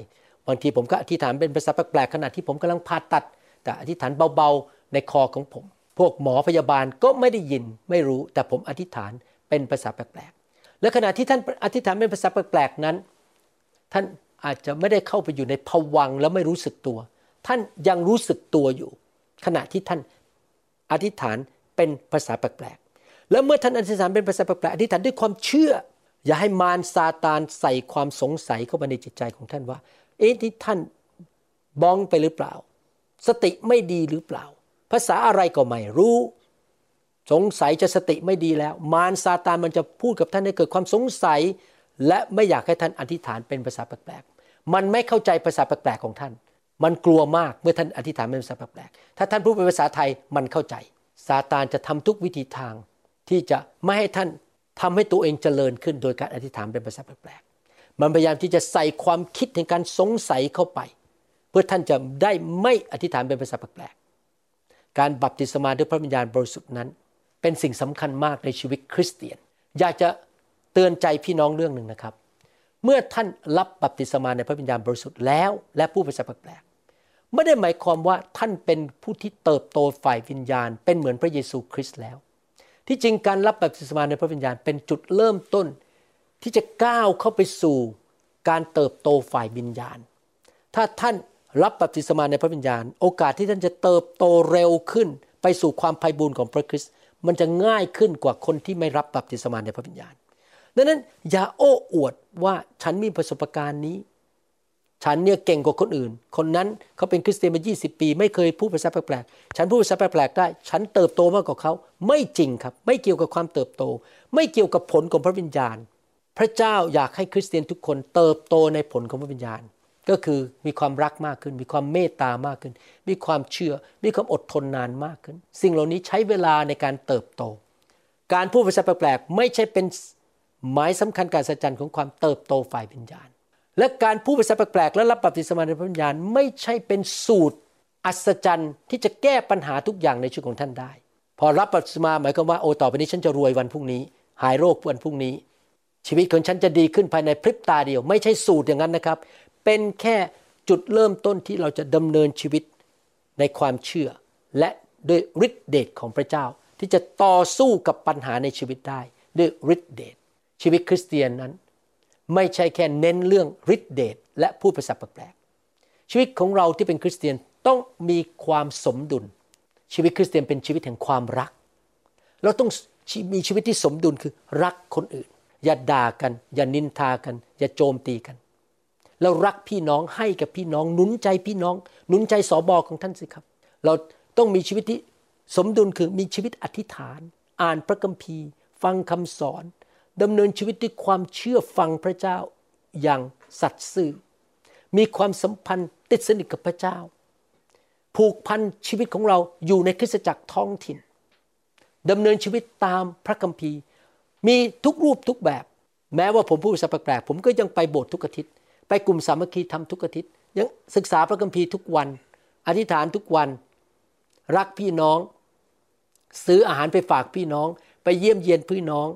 บางทีผมก็อธิษฐานเป็นภาษาแปลกๆขณะที่ผมกำลังผ่าตัด แต่อธิษฐานเบาๆในคอของผม พวกหมอพยาบาลก็ไม่ได้ยินไม่รู้แต่ผมอธิษฐานเป็นภาษาแปลกๆและขณะที่ท่านอธิษฐานเป็นภาษาแปลกๆนั้น ท่านอาจจะไม่ได้เข้าไปอยู่ในภวังแล้วไม่รู้สึกตัว ท่านยังรู้สึกตัวอยู่ ขณะที่ท่านอธิษฐานเป็นภาษาแปลกๆแล้วเมื่อท่านอธิษฐานเป็นภาษาแปลกๆอธิษฐานด้วยความเชื่อ อย่าให้มารซาตานใส่ความสงสัยเข้ามาในจิตใจของท่านว่า เอ๊ะที่ท่านบ้องไปหรือเปล่า สติไม่ดีหรือเปล่า ภาษาอะไรก็ไม่รู้ สงสัยจะสติไม่ดีแล้ว มารซาตานมันจะพูดกับท่านให้เกิดความสงสัย และไม่อยากให้ท่านอธิษฐานเป็นภาษาแปลกๆ มันไม่เข้าใจภาษาแปลกๆของท่าน มันกลัวมากเมื่อท่านอธิษฐานเป็นภาษาแปลกๆ ถ้าท่านพูดเป็นภาษาไทยมันเข้าใจ ซาตานจะทำทุกวิธีทางที่จะไม่ให้ท่าน ทำให้ตัวเองเจริญขึ้นโดยการอธิษฐานเป็นภาษาแปลกๆ มันพยายามที่จะใส่ความคิดในการสงสัยเข้าไป เพื่อท่านจะได้ไม่อธิษฐานเป็นภาษาแปลกๆ การบัพติศมาด้วยพระวิญญาณบริสุทธิ์นั้น เป็นสิ่งสำคัญมากในชีวิตคริสเตียน อยากจะเตือนใจพี่น้องเรื่องหนึ่งนะครับ เมื่อท่านรับบัพติศมาในพระวิญญาณบริสุทธิ์แล้วและผู้ภาษาแปลกๆไม่ได้หมายความว่าท่านเป็นผู้ที่เติบโตฝ่ายวิญญาณ เป็นเหมือนพระเยซูคริสต์แล้ว ที่จริงการรับบัพติศมาในพระวิญญาณเป็นจุดเริ่มต้น ที่จะก้าวเข้าไปสู่การเติบโตฝ่ายวิญญาณ ถ้าท่านรับบัพติศมาในพระวิญญาณ โอกาสที่ท่านจะเติบโตเร็วขึ้น ไปสู่ความไพ่บูรณ์ของพระคริสต์มันจะง่ายขึ้นกว่าคนที่ไม่รับบัพติศมาในพระวิญญาณดังนั้นอย่าโอ้อวดว่าฉันมีประสบการณ์นี้ ฉันเนี่ยเก่งกว่าคนอื่น คนนั้นเขาเป็นคริสเตียนมา 20 ปี ไม่เคยพูดภาษาแปลกๆ ฉันพูดภาษาแปลกๆได้ ฉันเติบโตมากกว่าเขา ไม่จริงครับ ไม่เกี่ยวกับความเติบโต ไม่เกี่ยวกับผลของพระวิญญาณ พระเจ้าอยากให้คริสเตียนทุกคนเติบโตในผลของพระวิญญาณ ก็คือมีความรักมากขึ้น มีความเมตตามากขึ้น มีความเชื่อ มีความอดทนนานมากขึ้น สิ่งเหล่านี้ใช้เวลาในการเติบโต การพูดภาษาแปลกๆไม่ใช่เป็นหมายสำคัญการสัจจันของความเติบโตฝ่ายวิญญาณ และการพูดภาษาแปลกๆและรับบัพติศมาในพระวิญญาณไม่ใช่เป็นสูตรอัศจรรย์ที่จะแก้ปัญหาทุกอย่างในชีวิตของท่านได้ พอรับบัพติศมาหมายความว่าโอ้ต่อไปนี้ฉันจะรวยวันพรุ่งนี้ หายโรควันพรุ่งนี้ ชีวิตของฉันจะดีขึ้นภายในพริบตาเดียว ไม่ใช่สูตรอย่างนั้นนะครับ เป็นแค่จุดเริ่มต้นที่เราจะดำเนินชีวิตในความเชื่อ และด้วยฤทธิเดชของพระเจ้า ที่จะต่อสู้กับปัญหาในชีวิตได้ด้วยฤทธิเดชชีวิตคริสเตียนนั้น ไม่ใช่แค่เน้นเรื่องฤทธิเดชและพูดภาษาแปลกๆชีวิตของเราที่เป็นคริสเตียนต้องมีความสมดุล ชีวิตคริสเตียนเป็นชีวิตแห่งความรัก เราต้องมีชีวิตที่สมดุลคือรักคนอื่น อย่าด่ากัน อย่านินทากัน อย่าโจมตีกันเรารักพี่น้องให้กับพี่น้องหนุนใจพี่น้องหนุนใจสอบอของท่านสิครับ เราต้องมีชีวิตที่สมดุลคือมีชีวิตอธิษฐาน อ่านพระคัมภีร์ ฟังคำสอน ดำเนินชีวิตด้วยความเชื่อฟังพระเจ้าอย่างสัตย์ซื่อ มีความสัมพันธ์ติดสนิทกับพระเจ้า ผูกพันชีวิตของเราอยู่ในคริสตจักรท้องถิ่นดำเนินชีวิตตามพระคัมภีร์ มีทุกรูปทุกแบบ แม้ว่าผมพูดภาษาแปลกๆผมก็ยังไปโบสถ์ทุกอาทิตย์ ไปกลุ่มสามัคคีทำทุกอาทิตย์ ยังศึกษาพระคัมภีร์ทุกวัน อธิษฐานทุกวัน รักพี่น้อง ซื้ออาหารไปฝากพี่น้อง ไปเยี่ยมเยียนพี่น้อง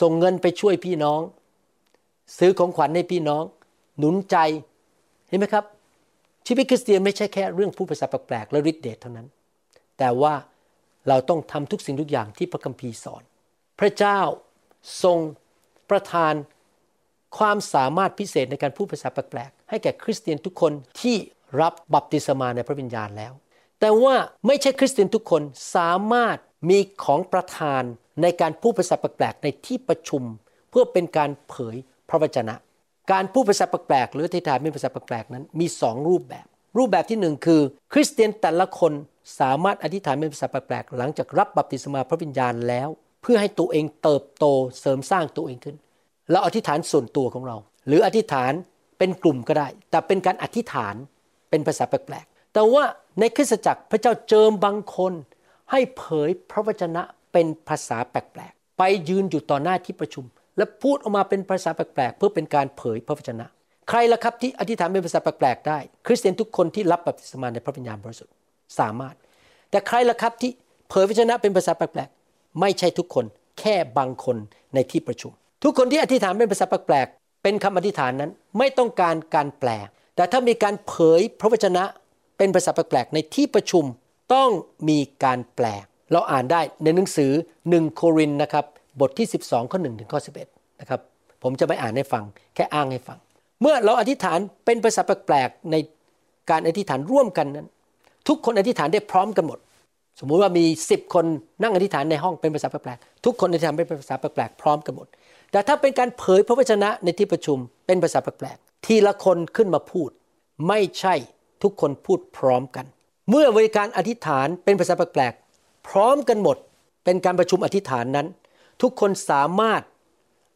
ส่งเงินไปช่วยพี่น้อง ซื้อของขวัญให้พี่น้อง หนุนใจเห็นไหมครับ ชีวิตคริสเตียนไม่ใช่แค่เรื่องผู้ภาษาแปลกๆและฤทธิเดชเท่านั้น แต่ว่าเราต้องทำทุกสิ่งทุกอย่างที่พระคัมภีร์สอน พระเจ้าทรงประทานความสามารถพิเศษในการพูดภาษาแปลกๆให้แก่คริสเตียนทุกคนที่รับบัพติศมาในพระวิญญาณแล้ว แต่ว่าไม่ใช่คริสเตียนทุกคนสามารถมีของประทาน ในการพูดภาษาแปลกๆในที่ประชุม เพื่อเป็นการเผยพระวจนะ การพูดภาษาแปลกๆหรืออธิษฐานเป็นภาษาแปลกๆนั้นมีสองรูปแบบ รูปแบบที่หนึ่งคือ คริสเตียนแต่ละคนสามารถอธิษฐานเป็นภาษาแปลกๆหลังจากรับบัพติศมาพระวิญญาณแล้ว เพื่อให้ตัวเองเติบโตเสริมสร้างตัวเองขึ้นเราอธิษฐานส่วนตัวของเรา หรืออธิษฐานเป็นกลุ่มก็ได้ แต่เป็นการอธิษฐานเป็นภาษาแปลกๆแต่ว่าในคริสตจักรพระเจ้าเจิมบางคน ให้เผยพระวจนะ เป็นภาษาแปลกๆ ไปยืนอยู่ต่อหน้าที่ประชุม และพูดออกมาเป็นภาษาแปลกๆ เพื่อเป็นการเผยพระวจนะ ใครล่ะครับที่อธิษฐานเป็นภาษาแปลกๆ ได้ คริสเตียนทุกคนที่รับบัพติศมาในพระวิญญาณบริสุทธิ์สามารถ แต่ใครล่ะครับที่เผยพระวจนะเป็นภาษาแปลกๆ ไม่ใช่ทุกคนแค่บางคนในที่ประชุม ทุกคนที่อธิษฐานเป็นภาษาแปลกๆ เป็นคำอธิษฐานนั้นไม่ต้องการการแปล แต่ถ้ามีการเผยพระวจนะเป็นภาษาแปลกๆ ในที่ประชุมต้องมีการแปล เราอ่านได้ในหนังสือ 1 โครินนะครับบทที่ 12 ข้อ1ถึงข้อ 11 นะครับ ผมจะไม่อ่านให้ฟัง แค่อ้างให้ฟัง เมื่อเราอธิษฐานเป็นภาษาแปลกๆในการอธิษฐานร่วมกันนั้น ทุกคนอธิษฐานได้พร้อมกันหมด สมมุติว่ามี 10 คนนั่งอธิษฐานในห้องเป็นภาษาแปลกๆทุกคนอธิษฐานเป็นภาษาแปลกๆพร้อมกันหมด แต่ถ้าเป็นการเผยพระวจนะในที่ประชุมเป็นภาษาแปลกๆทีละคนขึ้นมาพูด ไม่ใช่ทุกคนพูดพร้อมกัน เมื่อบริการอธิษฐานเป็นภาษาแปลก พร้อมกันหมดเป็นการประชุมอธิษฐานนั้น ทุกคนสามารถ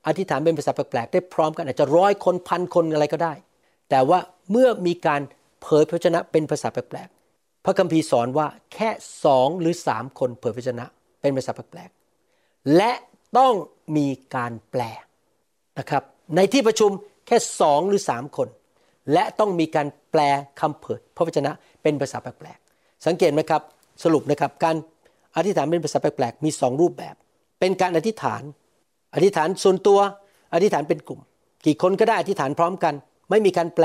อธิษฐานเป็นภาษาแปลกๆได้พร้อมกันอาจจะร้อยคนพันคนอะไรก็ได้ แต่ว่าเมื่อมีการเผยพระชนะเป็นภาษาแปลกๆพระคัมภีร์สอนว่าแค่สองหรือสามคนเผยพระชนะเป็นภาษาแปลกๆและต้องมีการแปลนะครับ ในที่ประชุมแค่สองหรือสามคน และต้องมีการแปลคำเผยพระวจนะเป็นภาษาแปลกๆสังเกตไหมครับ สรุปนะครับการ อธิษฐานเป็นภาษาแปลกๆมีสองรูปแบบ เป็นการอธิษฐาน อธิษฐานส่วนตัว อธิษฐานเป็นกลุ่ม กี่คนก็ได้อธิษฐานพร้อมกัน ไม่มีการแปล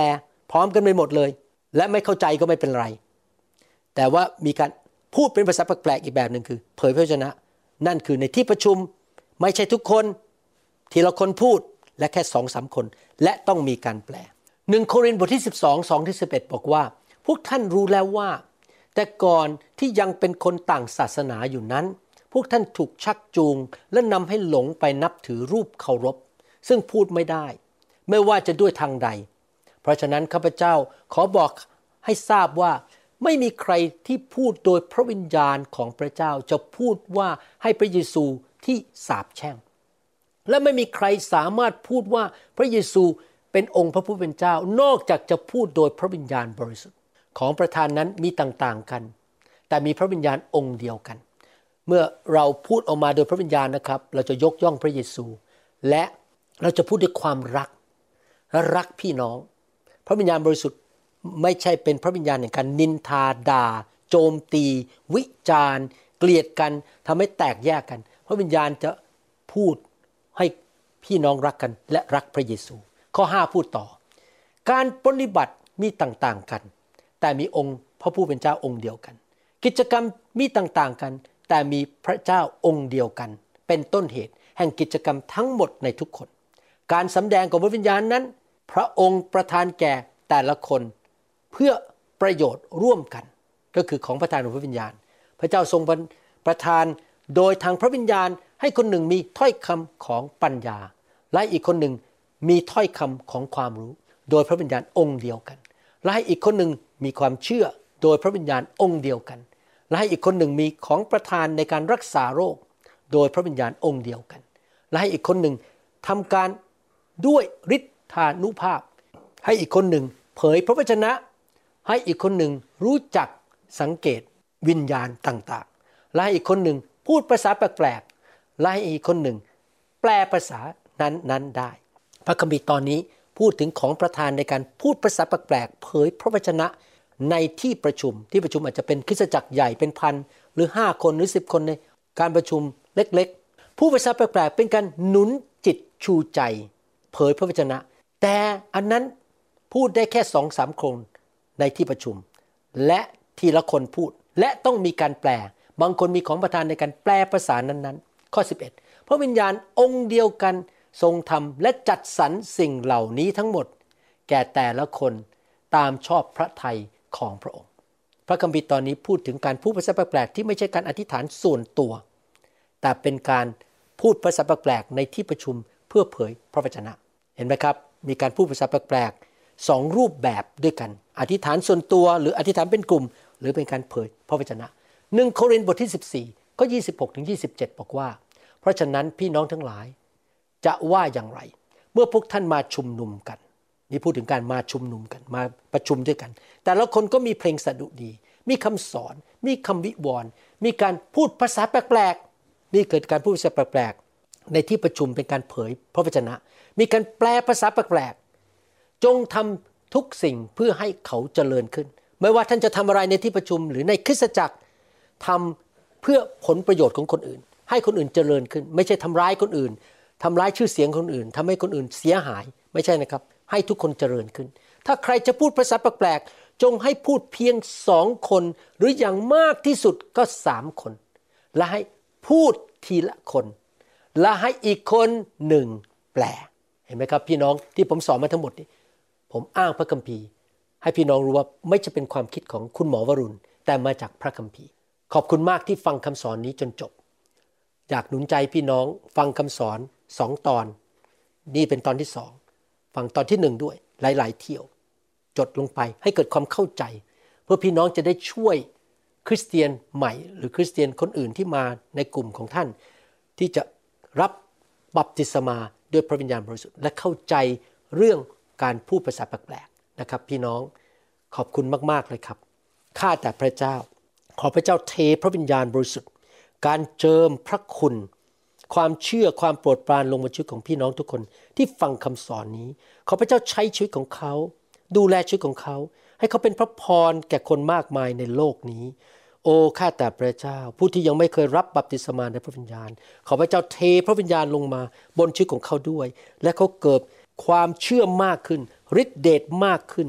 พร้อมกันไปหมดเลย และไม่เข้าใจก็ไม่เป็นไร แต่ว่ามีการพูดเป็นภาษาแปลกๆอีกแบบหนึ่งคือ เผยพระวจนะ นั่นคือในที่ประชุมไม่ใช่ทุกคนทีละคนพูดและแค่สองสาคน และต้องมีการแปลหนึ่งโครินธ์บทที่ 12 2ที่11 บอกว่า พวกท่านรู้แล้วว่า แต่ก่อนที่ยังเป็นคนต่างศาสนาอยู่นั้น พวกท่านถูกชักจูงและนำให้หลงไปนับถือรูปเคารพ ซึ่งพูดไม่ได้ ไม่ว่าจะด้วยทางใด เพราะฉะนั้นข้าพเจ้าขอบอกให้ทราบว่าไม่มีใครที่พูดโดยพระวิญญาณของพระเจ้าจะพูดว่าให้พระเยซูที่สาบแช่ง และไม่มีใครสามารถพูดว่าพระเยซูเป็นองค์พระผู้เป็นเจ้านอกจากจะพูดโดยพระวิญญาณบริสุทธิ์ ของประธานนั้นมีต่างๆกัน แต่มีพระวิญญาณองค์เดียวกัน เมื่อเราพูดออกมาโดยพระวิญญาณนะครับ เราจะยกย่องพระเยซู และเราจะพูดด้วยความรักและรักพี่น้อง พระวิญญาณบริสุทธิ์ไม่ใช่เป็นพระวิญญาณแห่งการนินทาด่า โจมตี วิจารณ์เกลียดกันทำให้แตกแยกกัน พระวิญญาณจะพูดให้พี่น้องรักกันและรักพระเยซู ข้อ 5 พูดต่อ การปฏิบัติมีต่างๆกัน แต่มีองค์พระผู้เป็นเจ้าองค์เดียวกัน กิจกรรมมีต่างๆกัน แต่มีพระเจ้าองค์เดียวกัน เป็นต้นเหตุ แห่งกิจกรรมทั้งหมดในทุกคน การสำแดงของพระวิญญาณนั้น พระองค์ประทานแก่แต่ละคน เพื่อประโยชน์ร่วมกัน ก็คือของประทานของพระวิญญาณ พระเจ้าทรงประทานโดยทางพระวิญญาณให้คนหนึ่งมีถ้อยคำของปัญญา และอีกคนหนึ่งมีถ้อยคำของความรู้ โดยพระวิญญาณองค์เดียวกัน และให้อีกคนหนึ่งมีความเชื่อโดยพระวิญญาณองค์เดียวกัน และให้อีกคนหนึ่งมีของประทานในการรักษาโรค โดยพระวิญญาณองค์เดียวกัน และให้อีกคนหนึ่งทำการด้วยฤทธานุภาพ ให้อีกคนหนึ่งเผยพระวจนะ ให้อีกคนหนึ่งรู้จักสังเกตวิญญาณต่างๆ และให้อีกคนหนึ่งพูดภาษาแปลกๆและให้อีกคนหนึ่งแปลภาษานั้นๆได้ พระคัมภีร์ตอนนี้ พูดถึงของประธานในการพูดภาษาแปลกๆเผยพระวจนะในที่ประชุมที่ประชุมอาจจะเป็นคริสตจักรใหญ่เป็นพันหรือ 5 คนหรือ 10 คนในการประชุมเล็กๆ ผู้ภาษาแปลกๆเป็นการหนุนจิตชูใจ เผยพระวจนะ แต่อันนั้นพูดได้แค่สองสามคนในที่ประชุม และทีละคนพูดและต้องมีการแปล บางคนมีของประทานในการแปลภาษานั้นๆ ข้อ 11 พระวิญญาณองค์เดียวกัน ทรงทำและจัดสรรสิ่งเหล่านี้ทั้งหมด แก่แต่ละคนตามชอบพระทัยของพระองค์ พระคัมภีร์ตอนนี้พูดถึงการพูดภาษาแปลกๆที่ไม่ใช่การอธิษฐานส่วนตัว แต่เป็นการพูดภาษาแปลกๆในที่ประชุมเพื่อเผยพระวจนะ เห็นไหมครับ มีการพูดภาษาแปลกๆสองรูปแบบด้วยกัน อธิษฐานส่วนตัวหรืออธิษฐานเป็นกลุ่ม หรือเป็นการเผยพระวจนะหนึ่งโครินธ์บทที่ 14 ก็ 26ถึง27 บอกว่า เพราะฉะนั้นพี่น้องทั้งหลาย จะว่าอย่างไร เมื่อพวกท่านมาชุมนุมกัน นี่พูดถึงการมาชุมนุมกันมาประชุมด้วยกัน แต่ละคนก็มีเพลงสดุดี มีคำสอน มีคำวิวรณ์มีการพูดภาษาแปลกๆนี่เกิดการพูดภาษาแปลกๆในที่ประชุมเป็นการเผยพระวจนะ มีการแปลภาษาแปลกๆจงทำทุกสิ่งเพื่อให้เขาเจริญขึ้น ไม่ว่าท่านจะทำอะไรในที่ประชุมหรือในคริสตจักรทำเพื่อผลประโยชน์ของคนอื่น ให้คนอื่นเจริญขึ้น ไม่ใช่ทำร้ายคนอื่น ทำร้ายชื่อเสียงคนอื่นทำให้คนอื่นเสียหายไม่ใช่นะครับ ให้ทุกคนเจริญขึ้น ถ้าใครจะพูดภาษาแปลกๆจงให้พูดเพียงสองคน หรืออย่างมากที่สุดก็สามคน และให้พูดทีละคน และให้อีกคนหนึ่งแปลเห็นไหมครับ พี่น้องที่ผมสอนมาทั้งหมดนี้ ผมอ้างพระคัมภีร์ ให้พี่น้องรู้ว่าไม่จะเป็นความคิดของคุณหมอวรุณ แต่มาจากพระคัมภีร์ ขอบคุณมากที่ฟังคำสอนนี้จนจบ อยากหนุนใจพี่น้องฟังคำสอน สองตอน นี่เป็นตอนที่สองฟังตอนที่หนึ่งด้วย หลาย ๆ เที่ยว จดลงไปให้เกิดความเข้าใจ เพื่อพี่น้องจะได้ช่วยคริสเตียนใหม่ หรือคริสเตียนคนอื่นที่มาในกลุ่มของท่าน ที่จะรับบัพติศมาด้วยพระวิญญาณบริสุทธิ์และเข้าใจเรื่องการพูดภาษาแปลกๆนะครับ พี่น้องขอบคุณมากๆเลยครับข้าแต่พระเจ้า ขอพระเจ้าเทพระวิญญาณบริสุทธิ์ การเจิมพระคุณ ความเชื่อความโปรดปรานลงบนชีวิตของพี่น้องทุกคนที่ฟังคำสอนนี้ ขอพระเจ้าใช้ชีวิตของเขา ดูแลชีวิตของเขา ให้เขาเป็นพระพรแก่คนมากมายในโลกนี้ โอ้ข้าแต่พระเจ้า ผู้ที่ยังไม่เคยรับบัพติศมาในพระวิญญาณ ขอพระเจ้าเทพระวิญญาณลงมาบนชีวิตของเขาด้วย และเขาเกิดความเชื่อมากขึ้นฤทธิเดชมากขึ้น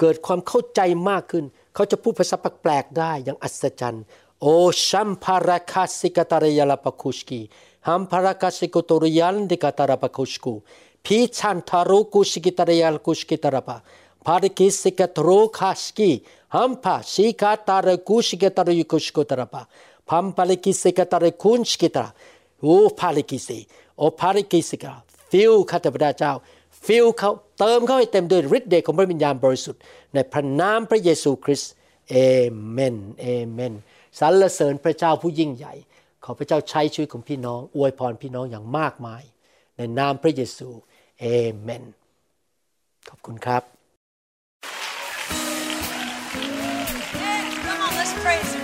เกิดความเข้าใจมากขึ้น เขาจะพูดภาษาแปลกๆได้อย่างอัศจรรย์ โอชัมพาราคาสิกตารยาลปคุชกีฮัมพาราคาสิกตรยันดิกตารปคุชกูพีชันทารุกุสิกิตารยาลกุชกิตารปะพาริกิสิกตโรคาสกีฮัมพาสิกตารกุสิกิตารยุกุชกุตารปะพัมพาลิกิสิกตารคุนสกิตาโอพาลิกิสิโอพาลิกิสิกาฟิลข้าแต่พระเจ้าฟิลเขาเติมเขาให้เต็มด้วยฤทธิ์เดชของพระวิญญาณบริสุทธิ์ในพระนามพระเยซูคริสต์เอเมนเอเมน สรรเสริญพระเจ้าผู้ยิ่งใหญ่ ขอพระเจ้าใช้ชีวิตของพี่น้อง อวยพรพี่น้องอย่างมากมาย ในนามพระเยซูเอเมน ขอบคุณครับ Come on, let's praise him